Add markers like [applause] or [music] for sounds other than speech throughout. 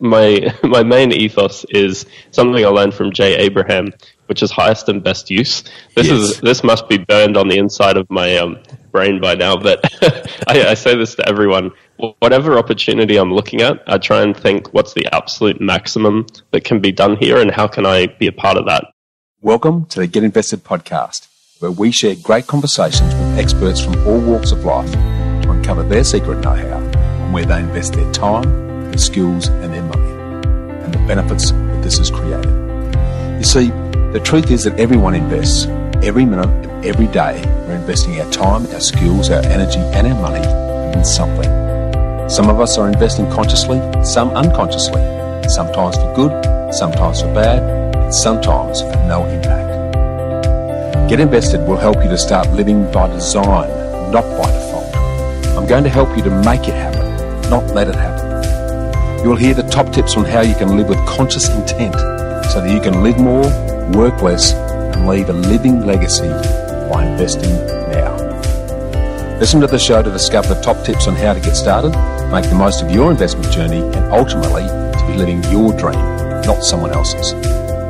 my [laughs] my main ethos is something I learned from Jay Abraham, which is highest and best use. This yes. is this must be burned on the inside of my um, brain by now, but [laughs] I, I say this to everyone. Whatever opportunity I'm looking at, I try and think what's the absolute maximum that can be done here, and how can I be a part of that. Welcome to the Get Invested podcast, where we share great conversations with experts from all walks of life to uncover their secret know-how and where they invest their time their skills, and their money, and the benefits that this has created. You see, the truth is that everyone invests. Every minute and every day, we're investing our time, our skills, our energy, and our money in something. Some of us are investing consciously, some unconsciously, sometimes for good, sometimes for bad, and sometimes for no impact. Get Invested will help you to start living by design, not by default. I'm going to help you to make it happen, not let it happen. You will hear the top tips on how you can live with conscious intent so that you can live more, work less, and leave a living legacy by investing now. Listen to the show to discover the top tips on how to get started, make the most of your investment journey, and ultimately to be living your dream, not someone else's.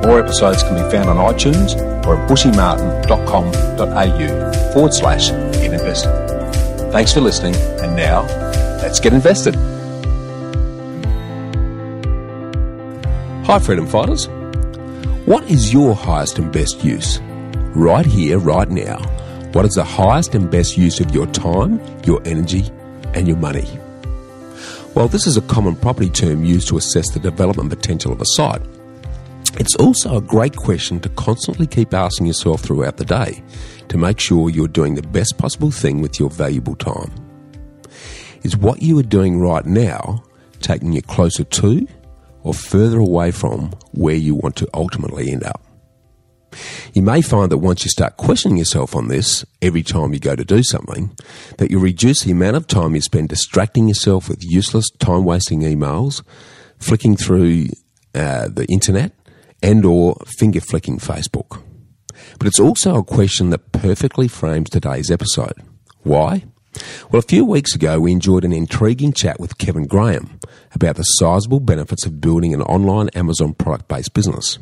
More episodes can be found on iTunes or at bushymartin.com.au forward slash get invested. Thanks for listening, and now let's get invested. Hi, Freedom Fighters. What is your highest and best use? Right here, right now. What is the highest and best use of your time, your energy, and your money? Well, this is a common property term used to assess the development potential of a site. It's also a great question to constantly keep asking yourself throughout the day to make sure you're doing the best possible thing with your valuable time. Is what you are doing right now taking you closer to or further away from where you want to ultimately end up. You may find that once you start questioning yourself on this every time you go to do something, that you reduce the amount of time you spend distracting yourself with useless, time wasting emails, flicking through uh, the internet, and or finger flicking Facebook. But it's also a question that perfectly frames today's episode. Why? Well, a few weeks ago, we enjoyed an intriguing chat with Kevin Graham about the sizable benefits of building an online Amazon product based business,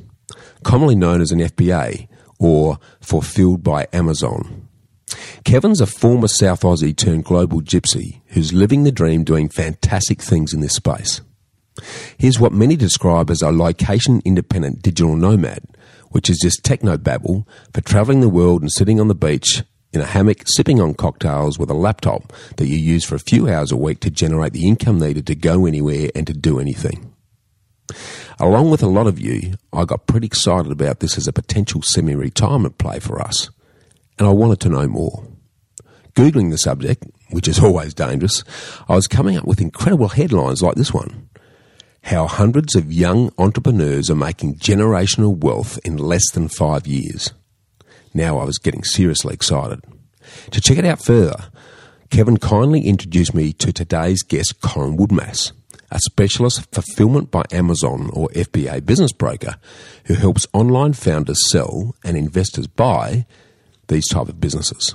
commonly known as an FBA or Fulfilled by Amazon. Kevin's a former South Aussie turned global gypsy who's living the dream doing fantastic things in this space. Here's what many describe as a location independent digital nomad, which is just techno babble for traveling the world and sitting on the beach in a hammock, sipping on cocktails with a laptop that you use for a few hours a week to generate the income needed to go anywhere and to do anything. Along with a lot of you, I got pretty excited about this as a potential semi retirement play for us, and I wanted to know more. Googling the subject, which is [laughs] always dangerous, I was coming up with incredible headlines like this one How hundreds of young entrepreneurs are making generational wealth in less than five years. Now I was getting seriously excited. To check it out further, Kevin kindly introduced me to today's guest, Coran Woodmass, a specialist fulfillment by Amazon or FBA business broker who helps online founders sell and investors buy these type of businesses.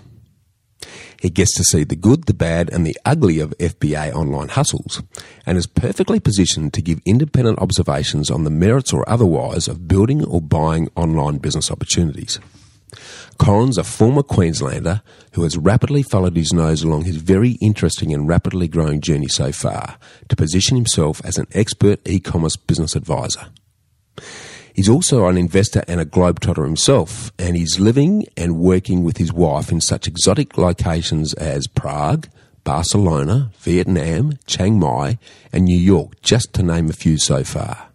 He gets to see the good, the bad, and the ugly of FBA online hustles and is perfectly positioned to give independent observations on the merits or otherwise of building or buying online business opportunities. Coran's a former Queenslander who has rapidly followed his nose along his very interesting and rapidly growing journey so far to position himself as an expert e commerce business advisor. He's also an investor and a globetrotter himself, and he's living and working with his wife in such exotic locations as Prague, Barcelona, Vietnam, Chiang Mai, and New York, just to name a few so far.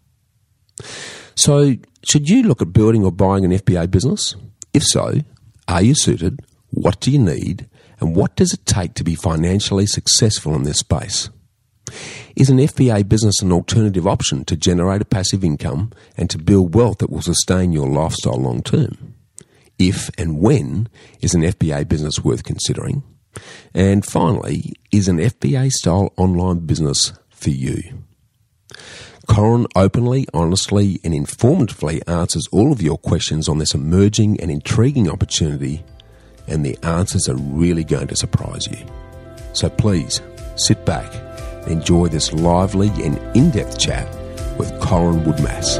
So, should you look at building or buying an FBA business? If so, are you suited? What do you need? And what does it take to be financially successful in this space? Is an FBA business an alternative option to generate a passive income and to build wealth that will sustain your lifestyle long term? If and when is an FBA business worth considering? And finally, is an FBA style online business for you? Coran openly, honestly, and informatively answers all of your questions on this emerging and intriguing opportunity, and the answers are really going to surprise you. So please sit back and enjoy this lively and in depth chat with Coran Woodmass.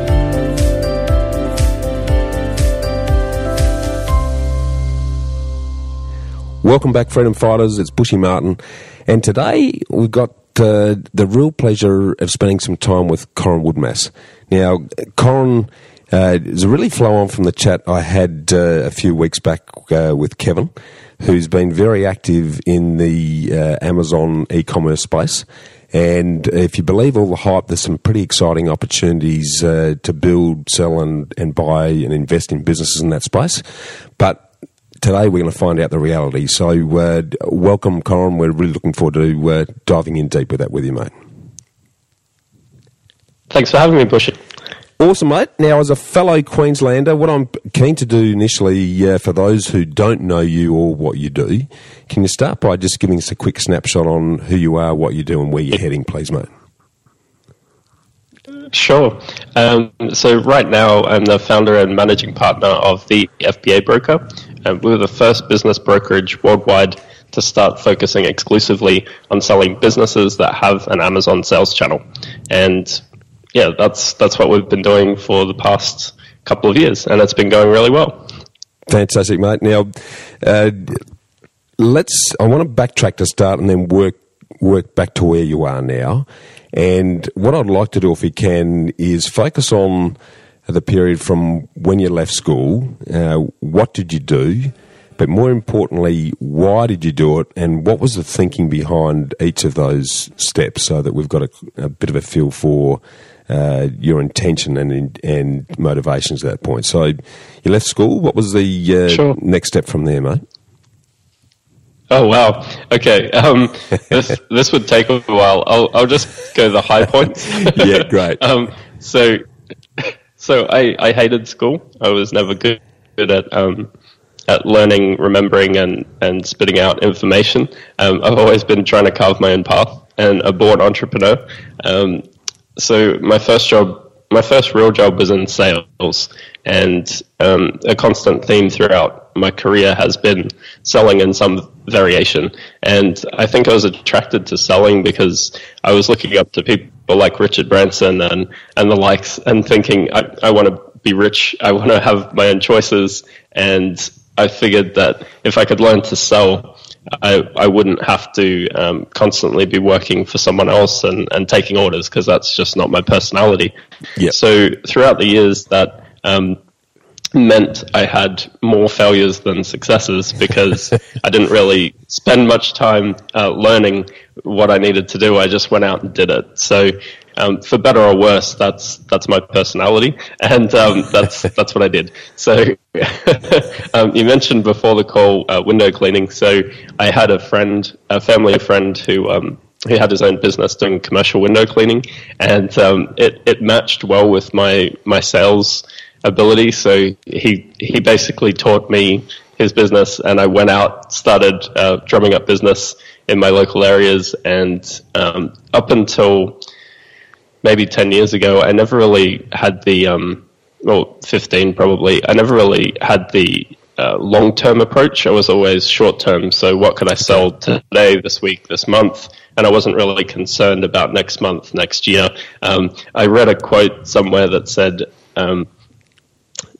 Welcome back, Freedom Fighters. It's Bushy Martin. And today we've got the real pleasure of spending some time with Coran Woodmass. Now, Coran uh, is a really flow on from the chat I had uh, a few weeks back uh, with Kevin, who's been very active in the uh, Amazon e commerce space. And if you believe all the hype, there's some pretty exciting opportunities uh, to build, sell, and, and buy and invest in businesses in that space. But today we're going to find out the reality. So, uh, welcome, Coran. We're really looking forward to uh, diving in deep with that with you, mate. Thanks for having me, Bushy. Awesome, mate. Now, as a fellow Queenslander, what I'm keen to do initially, uh, for those who don't know you or what you do, can you start by just giving us a quick snapshot on who you are, what you do, and where you're heading, please, mate? Sure. Um, so right now, I'm the founder and managing partner of the FBA Broker. Um, we were the first business brokerage worldwide to start focusing exclusively on selling businesses that have an Amazon sales channel. And yeah, that's that's what we've been doing for the past couple of years, and it's been going really well. Fantastic, mate. Now, uh, let's. I want to backtrack to start and then work work back to where you are now. And what I'd like to do, if we can, is focus on the period from when you left school. Uh, what did you do? But more importantly, why did you do it, and what was the thinking behind each of those steps, so that we've got a, a bit of a feel for uh, your intention and and motivations at that point. So, you left school. What was the uh, sure. next step from there, mate? Oh wow! Okay, um, this [laughs] this would take a while. I'll I'll just go the high points. [laughs] yeah, great. [laughs] um, so, so I, I hated school. I was never good, at um, at learning, remembering, and, and spitting out information. Um, I've always been trying to carve my own path and a born entrepreneur. Um, so my first job, my first real job was in sales, and um, a constant theme throughout my career has been selling in some variation. And I think I was attracted to selling because I was looking up to people like Richard Branson and, and the likes, and thinking I, I want to be rich, I want to have my own choices, and I figured that if I could learn to sell, I, I wouldn't have to um, constantly be working for someone else and, and taking orders because that's just not my personality. Yep. So throughout the years that um, meant I had more failures than successes because [laughs] I didn't really spend much time uh, learning what I needed to do. I just went out and did it. So um, for better or worse, that's that's my personality, [laughs] and um, that's that's what I did. So [laughs] um, you mentioned before the call uh, window cleaning. So I had a friend, a family friend who. Um, he had his own business doing commercial window cleaning, and um, it, it matched well with my my sales ability. So he he basically taught me his business, and I went out, started uh, drumming up business in my local areas, and um, up until maybe 10 years ago, I never really had the, um, well, 15 probably, I never really had the uh, long term approach. I was always short term. So, what could I sell today, this week, this month? And I wasn't really concerned about next month, next year. Um, I read a quote somewhere that said, um,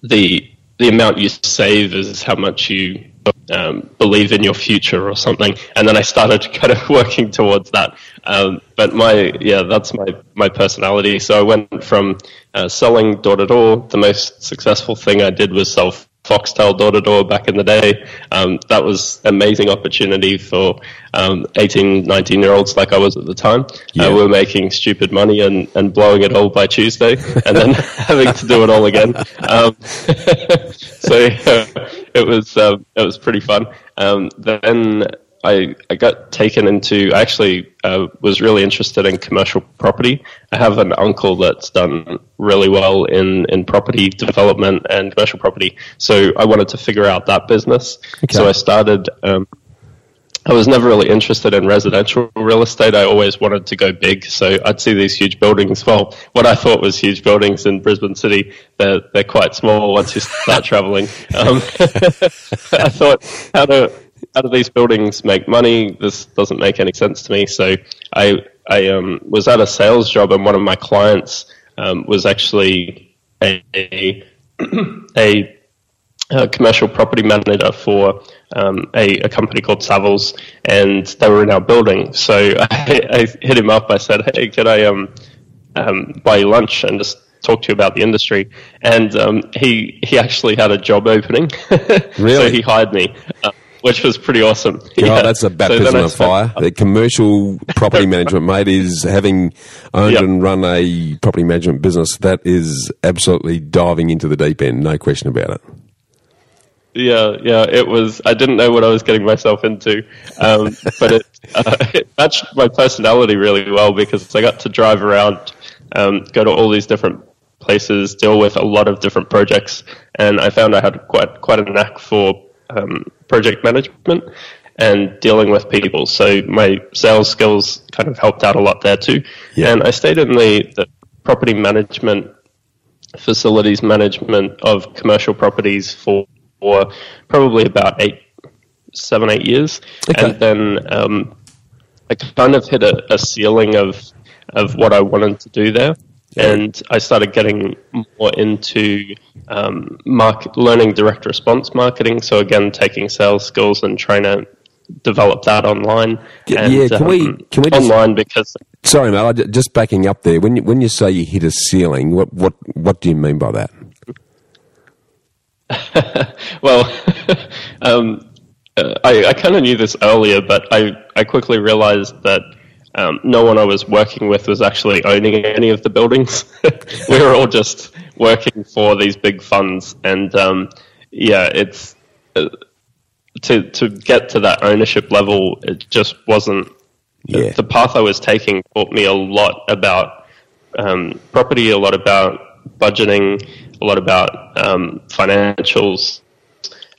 the the amount you save is how much you um, believe in your future or something. And then I started [laughs] kind of working towards that. Um, but my, yeah, that's my, my personality. So I went from uh, selling door to door. The most successful thing I did was sell Foxtel door to door back in the day. Um, that was amazing opportunity for um, 18, 19 year olds like I was at the time. Uh, yeah. Uh, we were making stupid money and, and blowing it all by Tuesday and then [laughs] having to do it all again. Um, [laughs] so uh, it was um, it was pretty fun. Um, then I, I got taken into, I actually uh, was really interested in commercial property. I have an uncle that's done really well in, in property development and commercial property. So I wanted to figure out that business. Okay. So I started, um, I was never really interested in residential real estate. I always wanted to go big. So I'd see these huge buildings. Well, what I thought was huge buildings in Brisbane City, they're, they're quite small once you start [laughs] traveling. Um, [laughs] I thought, how to, how do these buildings make money? This doesn't make any sense to me. So I I um, was at a sales job, and one of my clients um, was actually a, a, a, a, commercial property manager for um, a, a, company called Savills, and they were in our building. So [laughs] I, I hit him up. I said, "Hey, can I um, um, buy you lunch and just talk to you about the industry?" And um, he he actually had a job opening, [laughs] really? so he hired me. Which was pretty awesome. yeah. that's a baptism so of fire. The commercial property [laughs] management, mate, is having owned yep. and run a property management business. That is absolutely diving into the deep end, no question about it. Yeah, yeah, it was. I didn't know what I was getting myself into, um, [laughs] but it, uh, it, matched my personality really well because I got to drive around, um, go to all these different places, deal with a lot of different projects, and I found I had quite quite a knack for um, project management and dealing with people. So my sales skills kind of helped out a lot there too. Yeah. And I stayed in the, the property management, facilities management of commercial properties for, for probably about eight, seven, eight years. Okay. And then um, I kind of hit a, a ceiling of of what I wanted to do there and I started getting more into um, market, learning direct response marketing. So again, taking sales skills and trying to develop that online. And, yeah, can um, we can we just, online because sorry, Mel, just backing up there. When you, when you say you hit a ceiling, what what what do you mean by that? [laughs] well, [laughs] um, uh, I, I kind of knew this earlier, but I I quickly realized that um, no one I was working with was actually owning any of the buildings. [laughs] we were all just working for these big funds, and um, yeah, it's uh, to to get to that ownership level. It just wasn't yeah. the, the, path I was taking. Taught me a lot about um, property, a lot about budgeting, a lot about um, financials,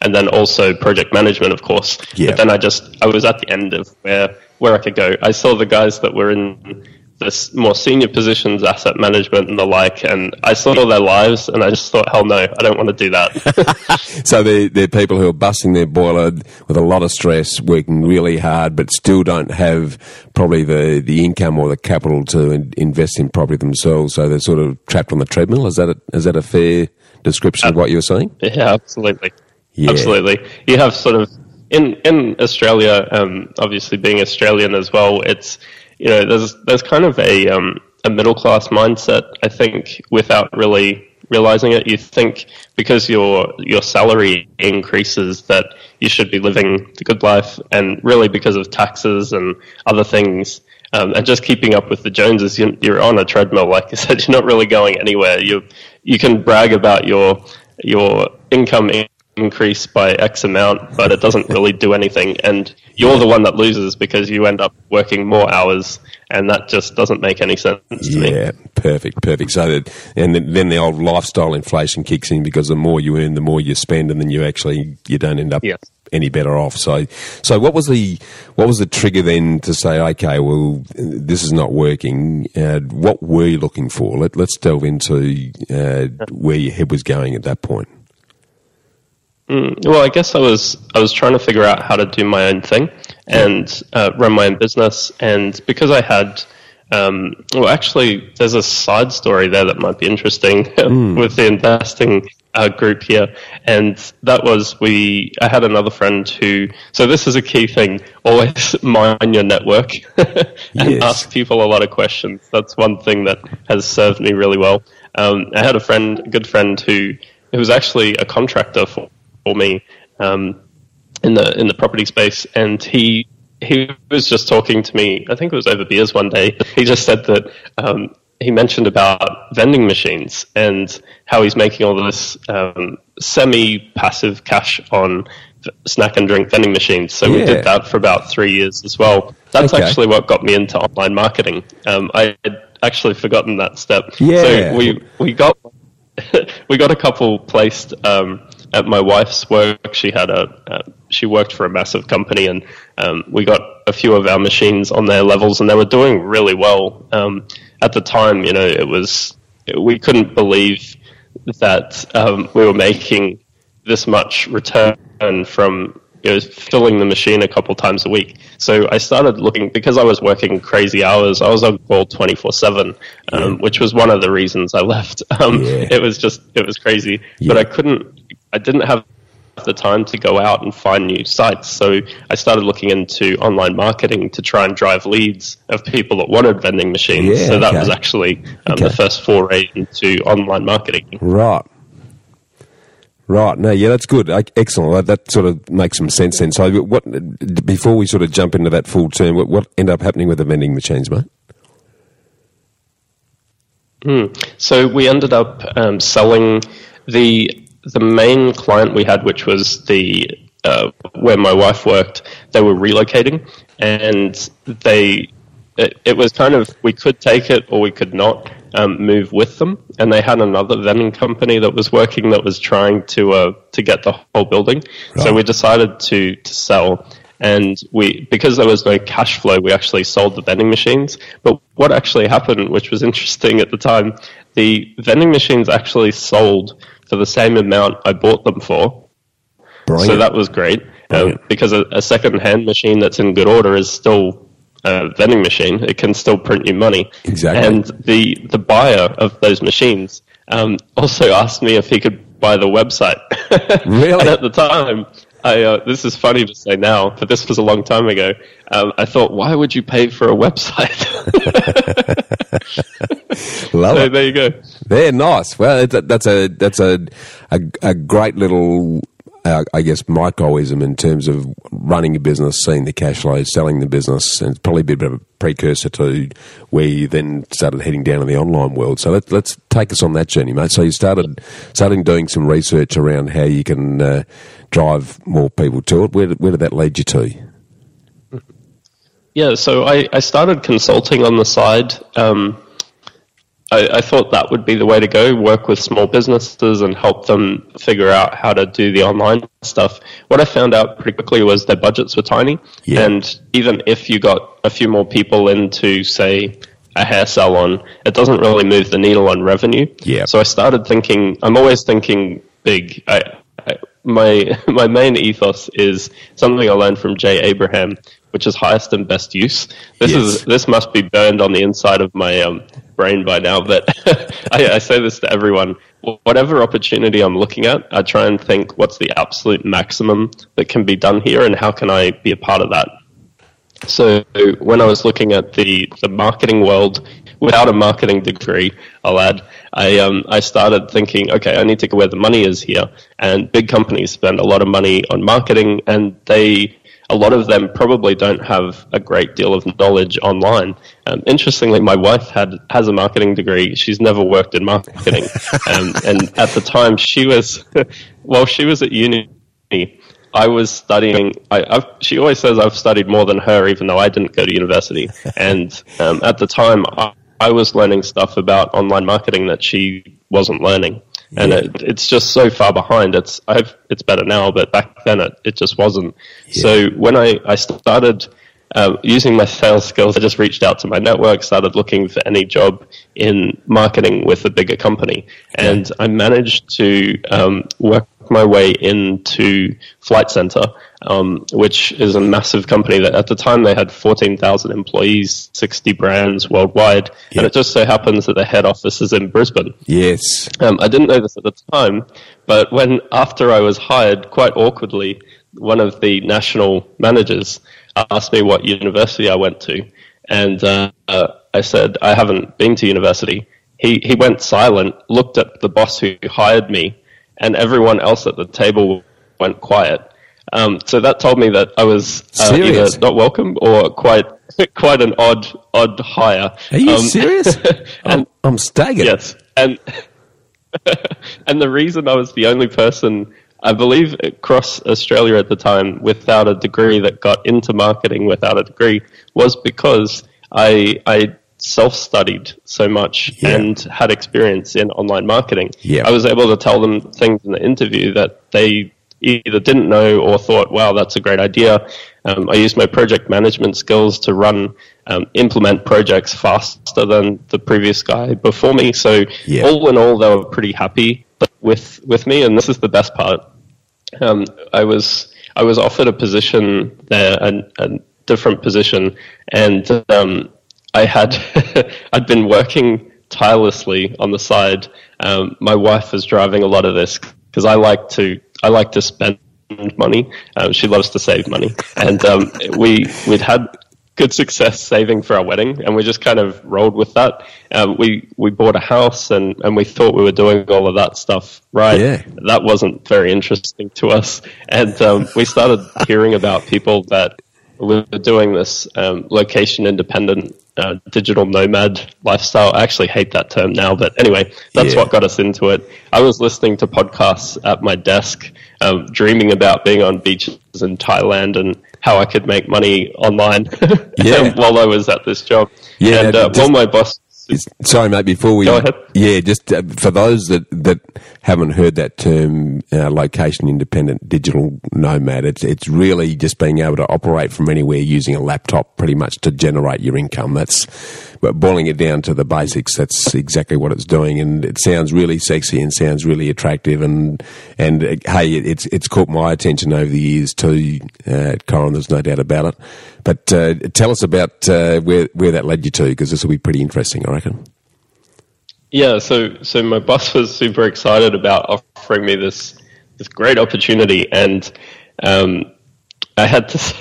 and then also project management, of course. Yeah. But then I just I was at the end of where where I could go. I saw the guys that were in this more senior positions, asset management and the like, and I saw all their lives, and I just thought, hell no, I don't want to do that. [laughs] so they're, they're people who are busting their boiler with a lot of stress, working really hard, but still don't have probably the, the income or the capital to in, invest in property themselves. So they're sort of trapped on the treadmill. Is that a, is that a fair description uh, of what you're saying? Yeah, absolutely. Yeah. Absolutely. You have sort of in in Australia, um, obviously being Australian as well, it's you know there's there's kind of a um, a middle class mindset. I think without really realizing it, you think because your your salary increases that you should be living the good life, and really because of taxes and other things. Um, and just keeping up with the Joneses, you're, you're on a treadmill. Like I said, [laughs] you're not really going anywhere. You you can brag about your your income increase by X amount, but it doesn't really do anything. And you're the one that loses because you end up working more hours, and that just doesn't make any sense to me. yeah, perfect, perfect. So that, and then the old lifestyle inflation kicks in because the more you earn, the more you spend, and then you actually you don't end up. Yes. Any better off? So, so what was the what was the trigger then to say, okay, well, this is not working? Uh, what were you looking for? Let, let's delve into uh, where your head was going at that point. Mm, well, I guess I was I was trying to figure out how to do my own thing and uh, run my own business, and because I had, um, well, actually, there's a side story there that might be interesting [laughs] mm. with the investing uh, group here, and that was we. I had another friend who. So this is a key thing: always [laughs] mind your network [laughs] and yes. ask people a lot of questions. That's one thing that has served me really well. Um, I had a friend, a good friend, who who was actually a contractor for for me um, in the in the property space, and he he was just talking to me. I think it was over beers one day. He just said that um, he mentioned about vending machines and how he's making all this um, semi-passive cash on snack and drink vending machines. So yeah. we did that for about three years as well. That's okay. actually what got me into online marketing. Um, I had actually forgotten that step. Yeah. So we we got [laughs] we got a couple placed um, at my wife's work, she had a uh, she worked for a massive company, and um, we got a few of our machines on their levels, and they were doing really well. Um, at the time, you know, it was we couldn't believe that um, we were making this much return from you know, filling the machine a couple times a week. So I started looking because I was working crazy hours. I was on call twenty four seven, um, which was one of the reasons I left. [laughs] Um, Yeah. It was just it was crazy, Yeah. but I couldn't. I didn't have the time to go out and find new sites. So I started looking into online marketing to try and drive leads of people that wanted vending machines. Yeah, so that okay. was actually um, Okay. the first foray into online marketing. Right. Right. No, yeah, that's good. Excellent. That, that sort of makes some sense then. So, what before we sort of jump into that full term, what, what ended up happening with the vending machines, mate? So we ended up um, selling the the main client we had, which was the uh, where my wife worked. They were relocating, and they it, it was kind of we could take it or we could not um, move with them. And they had another vending company that was working that was trying to uh, to get the whole building. So we decided to to sell. And we, because there was no cash flow, we actually sold the vending machines. But what actually happened, which was interesting at the time, the vending machines actually sold for the same amount I bought them for. Brilliant. So that was great um, because a, a second-hand machine that's in good order is still a vending machine. It can still print you money. Exactly. And the the buyer of those machines um, also asked me if he could buy the website. [laughs] Really? and at the time, I uh, this is funny to say now, but this was a long time ago. Um, I thought, why would you pay for a website? [laughs] Love so it. there you go. They're nice. Well, that's a that's a a, a great little, uh, I guess, microism in terms of running a business, seeing the cash flow, selling the business, and it's probably a bit of a precursor to where you then started heading down in the online world. So let's let's take us on that journey, mate. So you started starting doing some research around how you can uh, drive more people to it. Where did, where did that lead you to? Yeah, so I, I started consulting on the side. Um, I, I thought that would be the way to go work with small businesses and help them figure out how to do the online stuff. What I found out pretty quickly was their budgets were tiny. Yeah. And even if you got a few more people into, say, a hair salon, it doesn't really move the needle on revenue. Yeah. So I started thinking, I'm always thinking big. I, my [laughs] my main ethos is something I learned from Jay Abraham, which is highest and best use. This Yes. is this must be burned on the inside of my um, brain by now. But [laughs] I, I say this to everyone: whatever opportunity I'm looking at, I try and think, what's the absolute maximum that can be done here, and how can I be a part of that? So when I was looking at the, the marketing world without a marketing degree, I'll add, I um, I started thinking, okay, I need to go where the money is here. And big companies spend a lot of money on marketing, and they a lot of them probably don't have a great deal of knowledge online. Um, interestingly, my wife had has a marketing degree. She's never worked in marketing, [laughs] um, and at the time she was, [laughs] while she was at uni, I was studying. I, I've, she always says I've studied more than her, even though I didn't go to university. [laughs] And um, at the time, I, I was learning stuff about online marketing that she wasn't learning, and it, it's just so far behind. It's I've, it's better now, but back then it, it just wasn't. So when I I started. Uh, using my sales skills, I just reached out to my network, started looking for any job in marketing with a bigger company, and I managed to um, work my way into Flight Centre, um, which is a massive company that at the time they had 14,000 employees, 60 brands worldwide, Yeah. and it just so happens that the head office is in Brisbane. Yes. Um, I didn't know this at the time, but when after I was hired, quite awkwardly, one of the national managers asked me what university I went to, and uh, uh, I said I haven't been to university. He he went silent, looked at the boss who hired me, and everyone else at the table went quiet. Um, so that told me that I was uh, either not welcome or quite [laughs] quite an odd odd hire. Are you Um, serious? [laughs] I'm, and I'm staggered. Yes, and [laughs] and the reason I was the only person, I believe, across Australia at the time without a degree that got into marketing without a degree was because I I self studied so much Yeah. and had experience in online marketing. Yeah. I was able to tell them things in the interview that they either didn't know or thought, wow, that's a great idea. Um, I used my project management skills to run, um, implement projects faster than the previous guy before me. So Yeah. all in all, they were pretty happy with, with me. And this is the best part. Um, I was, I was offered a position there, a, a different position, and um, I had [laughs] I'd been working tirelessly on the side. Um, my wife was driving a lot of this because I like to I like to spend money. Um, she loves to save money, and um, [laughs] we we'd had good success saving for our wedding, and we just kind of rolled with that. Um, we we bought a house, and, and we thought we were doing all of that stuff right. Yeah. That wasn't very interesting to us, and um, we started hearing about people that were doing this um, location independent uh, digital nomad lifestyle. I actually hate that term now, but anyway, that's Yeah. what got us into it. I was listening to podcasts at my desk, um, dreaming about being on beaches in Thailand and how I could make money online [laughs] Yeah. [laughs] while I was at this job. Yeah, and uh, while my boss. Sorry, mate. Before we Go ahead. yeah, just uh, for those that that haven't heard that term, uh, location independent digital nomad. It's it's really just being able to operate from anywhere using a laptop, pretty much to generate your income. That's but boiling it down to the basics. That's exactly what it's doing, and it sounds really sexy and sounds really attractive. And and uh, hey, it's it's caught my attention over the years too, uh, Coran. There's no doubt about it. But uh, tell us about uh, where where that led you to, because this will be pretty interesting, I reckon. Yeah, so so my boss was super excited about offering me this this great opportunity, and um, I had to.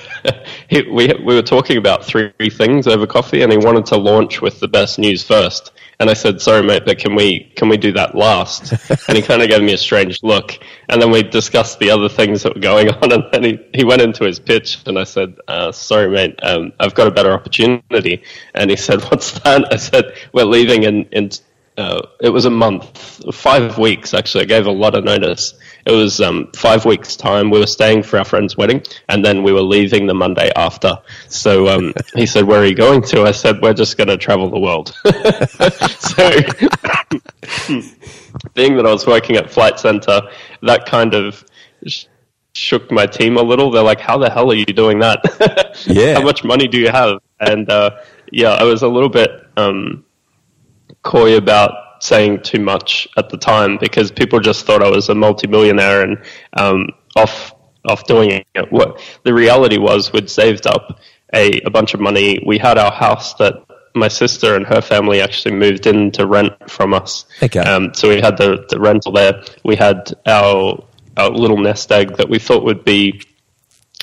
[laughs] we we were talking about three things over coffee, and he wanted to launch with the best news first. And I said, "Sorry, mate, but can we can we do that last?" and he kind of gave me a strange look. And then we discussed the other things that were going [laughs] on, and then he, he went into his pitch, and I said, uh, "Sorry, mate, um, I've got a better opportunity." And he said, "What's that?" I said, "We're leaving in in uh, it was a month, five weeks actually. I gave a lot of notice. It was um, five weeks time. We were staying for our friend's wedding, and then we were leaving the Monday after. So um, he said, "Where are you going to?" I said, "We're just going to travel the world." [laughs] so, [laughs] being that I was working at Flight Centre, that kind of sh- shook my team a little. They're like, "How the hell are you doing that? [laughs] Yeah. How much money do you have?" And uh, yeah, I was a little bit. Um, coy about saying too much at the time because people just thought I was a multimillionaire and um, off off doing it. What the reality was, we'd saved up a, a bunch of money. We had our house that my sister and her family actually moved in to rent from us. Okay. Um, so we had the, the rental there. We had our our little nest egg that we thought would be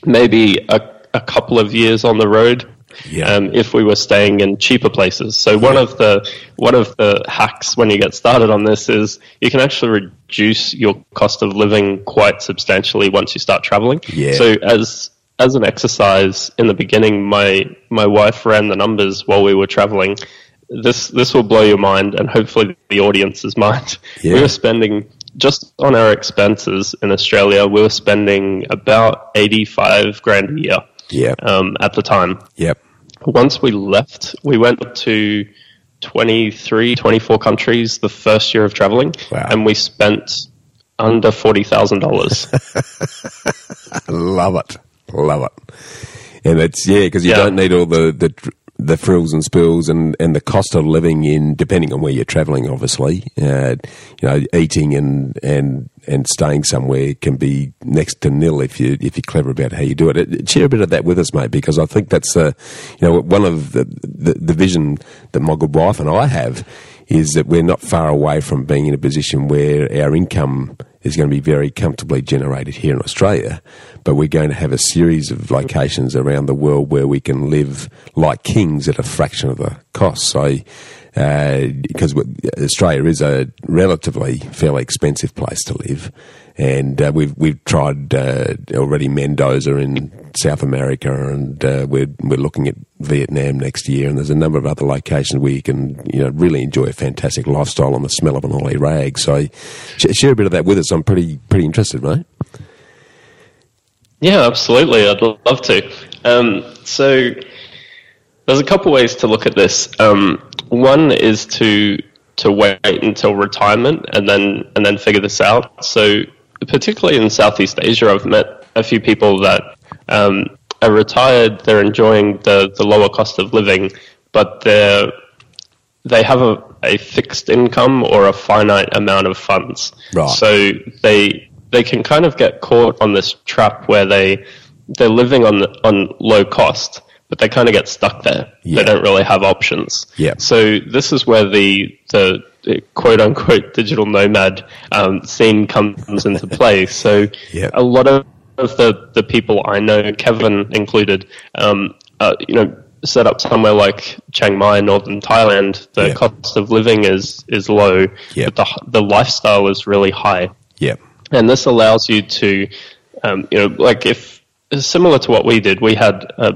maybe a, a couple of years on the road Yeah. um, if we were staying in cheaper places. So one of the one of the hacks when you get started on this is you can actually reduce your cost of living quite substantially once you start traveling. Yeah. So as as an exercise in the beginning, my my wife ran the numbers while we were traveling. This this will blow your mind and hopefully the audience's [laughs] mind. Yeah. We were spending just on our expenses in Australia, we were spending about eighty five grand a year Yeah. um, at the time Yep. once we left, we went to 23, 24 countries the first year of traveling, Wow. and we spent under $40,000. [laughs] Love it. Love it. And it's, yeah, because you Yeah. don't need all the, the, the frills and spills and, and the cost of living in, depending on where you're traveling, obviously. Uh, you know, eating and, and, and staying somewhere can be next to nil if you, if you're clever about how you do it. Uh, Share a bit of that with us, mate, because I think that's, uh, you know, one of the, the, the vision that my good wife and I have is that we're not far away from being in a position where our income is going to be very comfortably generated here in Australia, but we're going to have a series of locations around the world where we can live like kings at a fraction of the cost. So, uh, because w- Australia is a relatively fairly expensive place to live, and uh, we've we've tried uh, already Mendoza in South America, and uh, we're we're looking at Vietnam next year, and there's a number of other locations where you can you know really enjoy a fantastic lifestyle on the smell of an ollie rag. So sh- share a bit of that with us. I'm pretty pretty interested, mate. yeah, absolutely. I'd love to. Um, so there's a couple ways to look at this. Um, one is to to wait until retirement and then and then figure this out. So particularly in Southeast Asia, I've met a few people that um, are retired. They're enjoying the the lower cost of living, but they're they have a, a fixed income or a finite amount of funds. Right. So they they can kind of get caught on this trap where they they're living on on low cost, but they kind of get stuck there. Yeah. They don't really have options. Yeah. So this is where the the quote unquote digital nomad um, scene comes into play. [laughs] So Yeah. a lot of the the people I know, Kevin included, um, uh, you know, set up somewhere like Chiang Mai, northern Thailand. The Yeah. cost of living is is low, Yeah. but the the lifestyle is really high Yeah. and this allows you to, um, you know, like if similar to what we did, we had a,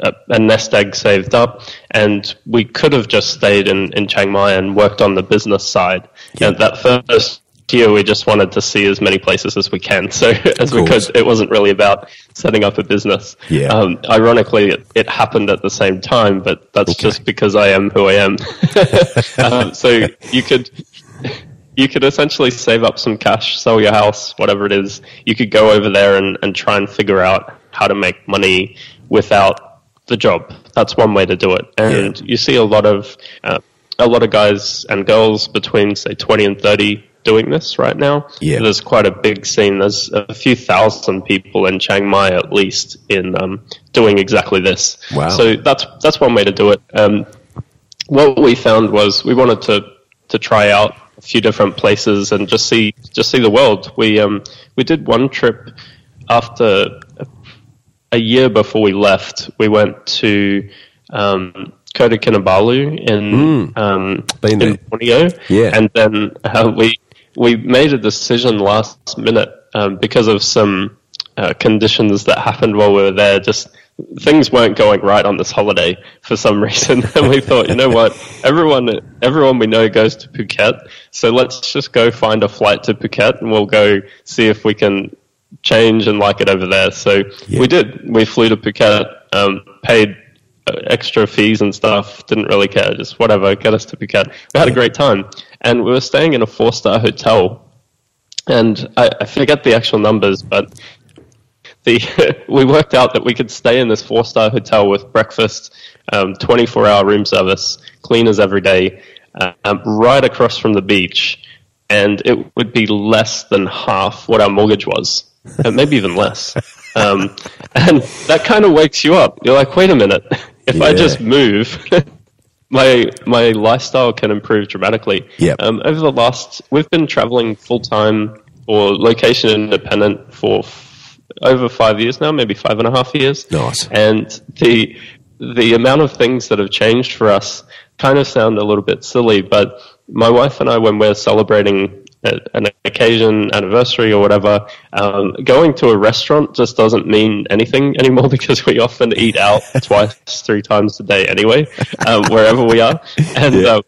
a, a nest egg saved up, and we could have just stayed in, in Chiang Mai and worked on the business side. Yeah. And that first year, we just wanted to see as many places as we can. [laughs] So as we could, it wasn't really about setting up a business. Yeah. Um, ironically, it, it happened at the same time, but that's Okay. just because I am who I am. [laughs] um, so you could you could essentially save up some cash, sell your house, whatever it is. You could go over there and, and try and figure out how to make money without the job. That's one way to do it. And you see a lot of uh, a lot of guys and girls between say twenty and thirty doing this right now. Yeah. There's quite a big scene. There's a few thousand people in Chiang Mai at least in um, doing exactly this. Wow. So that's that's one way to do it. Um, what we found was we wanted to to try out a few different places and just see just see the world. We um we did one trip after a, year before we left. We went to um, Kota Kinabalu in um, Been in Borneo, Yeah. and then uh, we we made a decision last minute um, because of some uh, conditions that happened while we were there. Just things weren't going right on this holiday for some [laughs] reason, and we thought, you know what, everyone everyone we know goes to Phuket, so let's just go find a flight to Phuket, and we'll go see if we can change and like it over there. So Yeah. we did. We flew to Phuket, um, paid uh, extra fees and stuff. Didn't really care. Just whatever. Get us to Phuket. We had a great time, and we were staying in a four star hotel. And I, I forget the actual numbers, but the [laughs] we worked out that we could stay in this four star hotel with breakfast, twenty four hour room service, cleaners every day, um, right across from the beach, and it would be less than half what our mortgage was, maybe even less. Um, and that kind of wakes you up. You're like, wait a minute, if I just move. [laughs] My my lifestyle can improve dramatically. Yep. Um, over the last, we've been traveling full time or location independent for f- over five years now, maybe five and a half years. Nice. And the the amount of things that have changed for us kind of sound a little bit silly, but my wife and I, when we're celebrating an occasion, anniversary, or whatever, um, going to a restaurant just doesn't mean anything [laughs] anymore because we often eat out [laughs] twice, three times a day anyway, um, wherever we are, [laughs] and Yeah. um,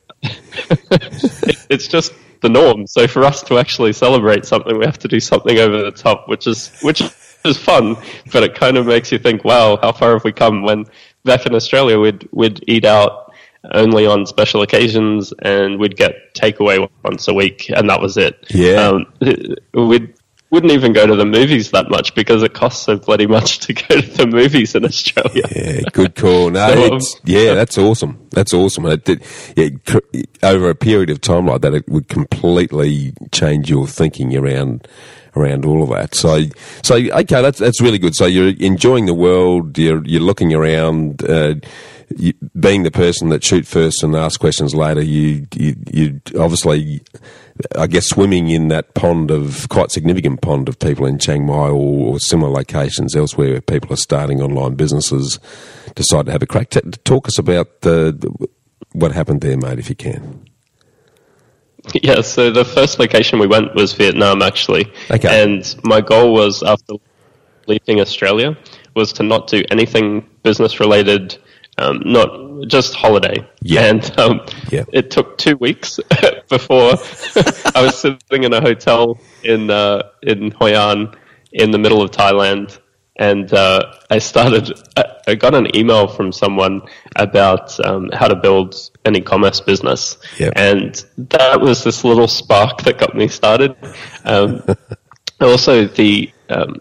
it, it's just the norm. So for us to actually celebrate something, we have to do something over the top, which is which is fun, but it kind of makes you think, wow, how far have we come? When back in Australia, we'd we'd eat out only on special occasions, and we'd get takeaway once a week, and that was it. Yeah. um, [laughs] we'd. Wouldn't even go to the movies that much because it costs so bloody much to go to the movies in Australia. Yeah, good call. No, So, um, it's, yeah, that's awesome. That's awesome. And It did, yeah, over a period of time like that, it would completely change your thinking around around all of that. So, so okay, that's that's really good. So you're enjoying the world. You're you're looking around. Uh, you, being the person that shoot first and ask questions later, you you, you obviously, I guess, swimming in that pond of quite significant pond of people in Chiang Mai or, or similar locations elsewhere where people are starting online businesses, decide to have a crack. T- talk us about the, the what happened there, mate, if you can. Yeah, so the first location we went was Vietnam, actually. Okay. And my goal was after leaving Australia was to not do anything business related, um, not just holiday. Yeah. And um, Yeah. it took two weeks [laughs] before [laughs] I was sitting in a hotel in uh, in Hoi An in the middle of Thailand. And uh, I started. I- got an email from someone about um, how to build an e-commerce business, Yep. and that was this little spark that got me started. Um, [laughs] also, the um,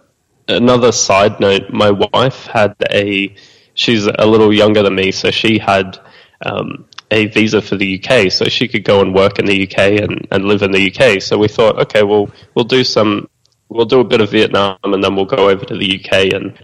another side note: my wife had a. She's a little younger than me, so she had um, a visa for the UK, so she could go and work in the UK and, and live in the UK. So we thought, okay, well, we'll do some we'll do a bit of Vietnam and then we'll go over to the UK and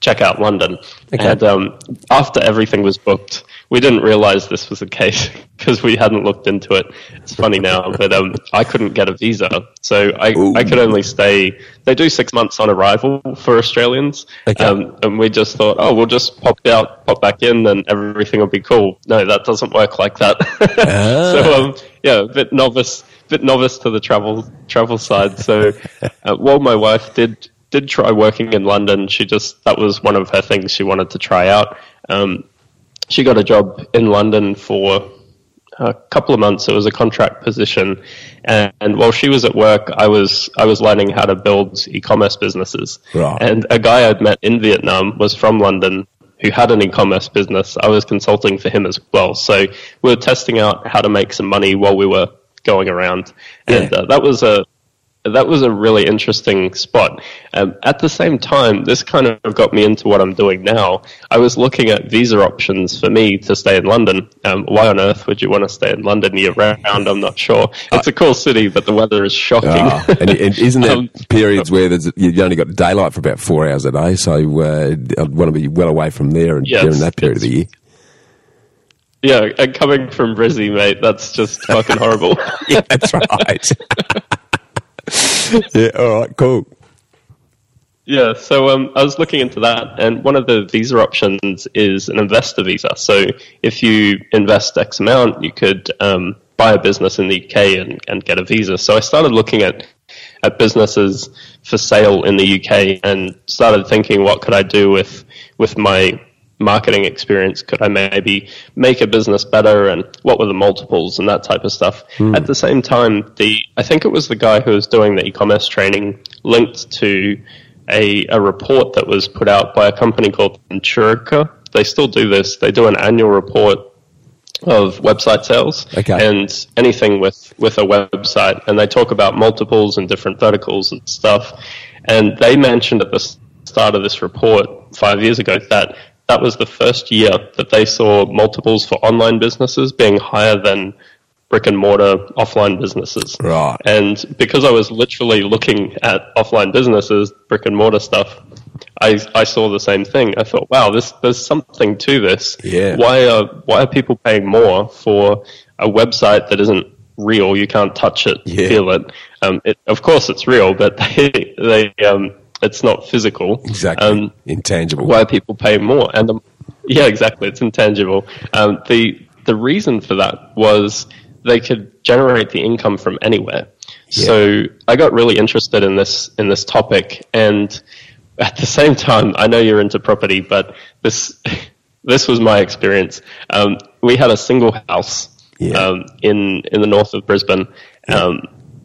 check out London. Okay. And um, after everything was booked, we didn't realize this was the case [laughs] because we hadn't looked into it. It's funny now, but um, I couldn't get a visa, so I, I could only stay. They do six months on arrival for Australians, okay. um, and we just thought, oh, we'll just pop out, pop back in, and everything will be cool. No, that doesn't work like that. [laughs] Ah. so um, yeah, a bit novice, bit novice to the travel travel side. So uh, while my wife did did try working in London, she just that was one of her things she wanted to try out. Um, she got a job in London for a couple of months. It was a contract position, and, and, while she was at work, I was I was learning how to build e-commerce businesses. Right. And a guy I'd met in Vietnam was from London who had an e-commerce business. I was consulting for him as well, so we were testing out how to make some money while we were going around, and yeah. uh, that was a that was a really interesting spot. Um, at the same time, this kind of got me into what I'm doing now. I was looking at visa options for me to stay in London. Um, why on earth would you want to stay in London year round? I'm not sure. It's a cool city, but the weather is shocking. Oh, and, and, isn't there [laughs] um, periods where you've only got daylight for about four hours a day? So uh, I want to be well away from there and yes, during that period of the year. Yeah, and coming from Brizzy, mate, that's just fucking horrible. [laughs] yeah, that's right. [laughs] [laughs] yeah, all right, cool. Yeah, so um, I was looking into that, and one of the visa options is an investor visa. So if you invest X amount, you could um, buy a business in the UK and, and get a visa. So I started looking at at businesses for sale in the UK and started thinking, what could I do with with my marketing experience could I maybe make a business better and what were the multiples and that type of stuff. Mm. At the same time, the I think it was the guy who was doing the e-commerce training linked to a, a report that was put out by a company called Centurica. They still do this. They do an annual report of website sales okay. and anything with, with a website. And they talk about multiples and different verticals and stuff. And they mentioned at the start of this report five years ago that that was the first year that they saw multiples for online businesses being higher than brick and mortar offline businesses. Right. And because I was literally looking at offline businesses, brick and mortar stuff, I, I saw the same thing. I thought, wow, this, there's something to this. Yeah. Why are, why are people paying more for a website that isn't real? You can't touch it, yeah. feel it. Um, it. Of course it's real, but [laughs] they, they, um, it's not physical. Exactly. Um, intangible. Why people pay more? And the, yeah, exactly. It's intangible. Um, the the reason for that was they could generate the income from anywhere. Yeah. So I got really interested in this in this topic, and at the same time, I know you're into property, but this [laughs] this was my experience. Um, we had a single house yeah. um, in in the north of Brisbane, yeah. um,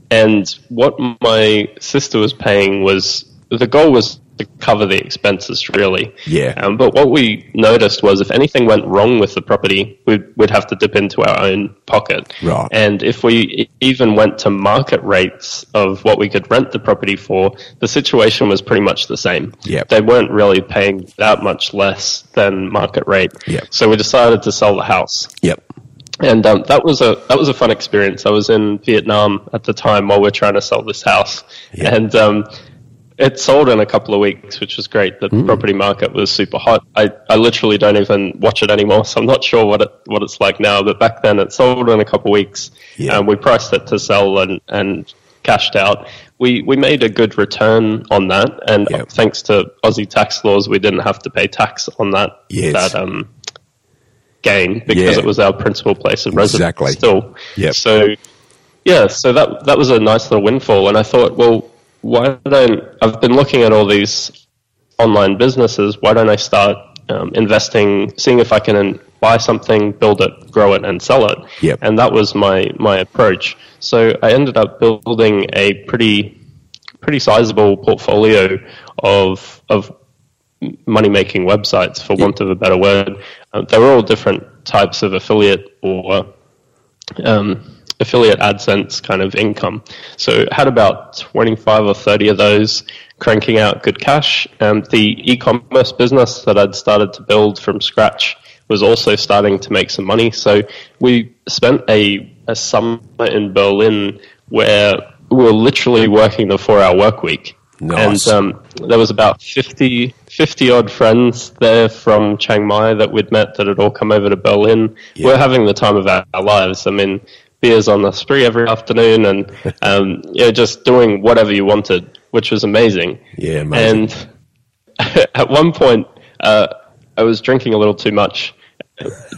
and what my sister was paying was the goal was to cover the expenses, really. Yeah. Um, but what we noticed was if anything went wrong with the property, we'd, we'd have to dip into our own pocket. Right. And if we even went to market rates of what we could rent the property for, the situation was pretty much the same. Yeah. They weren't really paying that much less than market rate. Yep. So we decided to sell the house. Yep. And um, that was a that was a fun experience. I was in Vietnam at the time while we are trying to sell this house, and um, it sold in a couple of weeks, which was great. The mm. property market was super hot. I, I literally don't even watch it anymore, so I'm not sure what it what it's like now. But back then, it sold in a couple of weeks. Yeah. Um, we priced it to sell and, and cashed out. We we made a good return on that, and yep. thanks to Aussie tax laws, we didn't have to pay tax on that yes. that um, gain because yeah. it was our principal place of residence. Exactly. Still, yep. So yeah, so that that was a nice little windfall, and I thought, well why don't I've been looking at all these online businesses. Why don't I start um, investing, seeing if I can buy something, build it, grow it, and sell it? Yep. And that was my my approach. So I ended up building a pretty pretty sizable portfolio of of money making websites, for want of a better word. Uh, they were all different types of affiliate or um, affiliate AdSense kind of income. So had about 25 or 30 of those cranking out good cash. And the e-commerce business that I'd started to build from scratch was also starting to make some money. So we spent a, a summer in Berlin where we were literally working the four hour work week. Nice. And um, there was about 50, 50 odd friends there from Chiang Mai that we'd met that had all come over to Berlin. Yeah. We're having the time of our, our lives. I mean, beers on the spree every afternoon and [laughs] um, you know, just doing whatever you wanted, which was amazing. Yeah, amazing. And [laughs] at one point, uh, I was drinking a little too much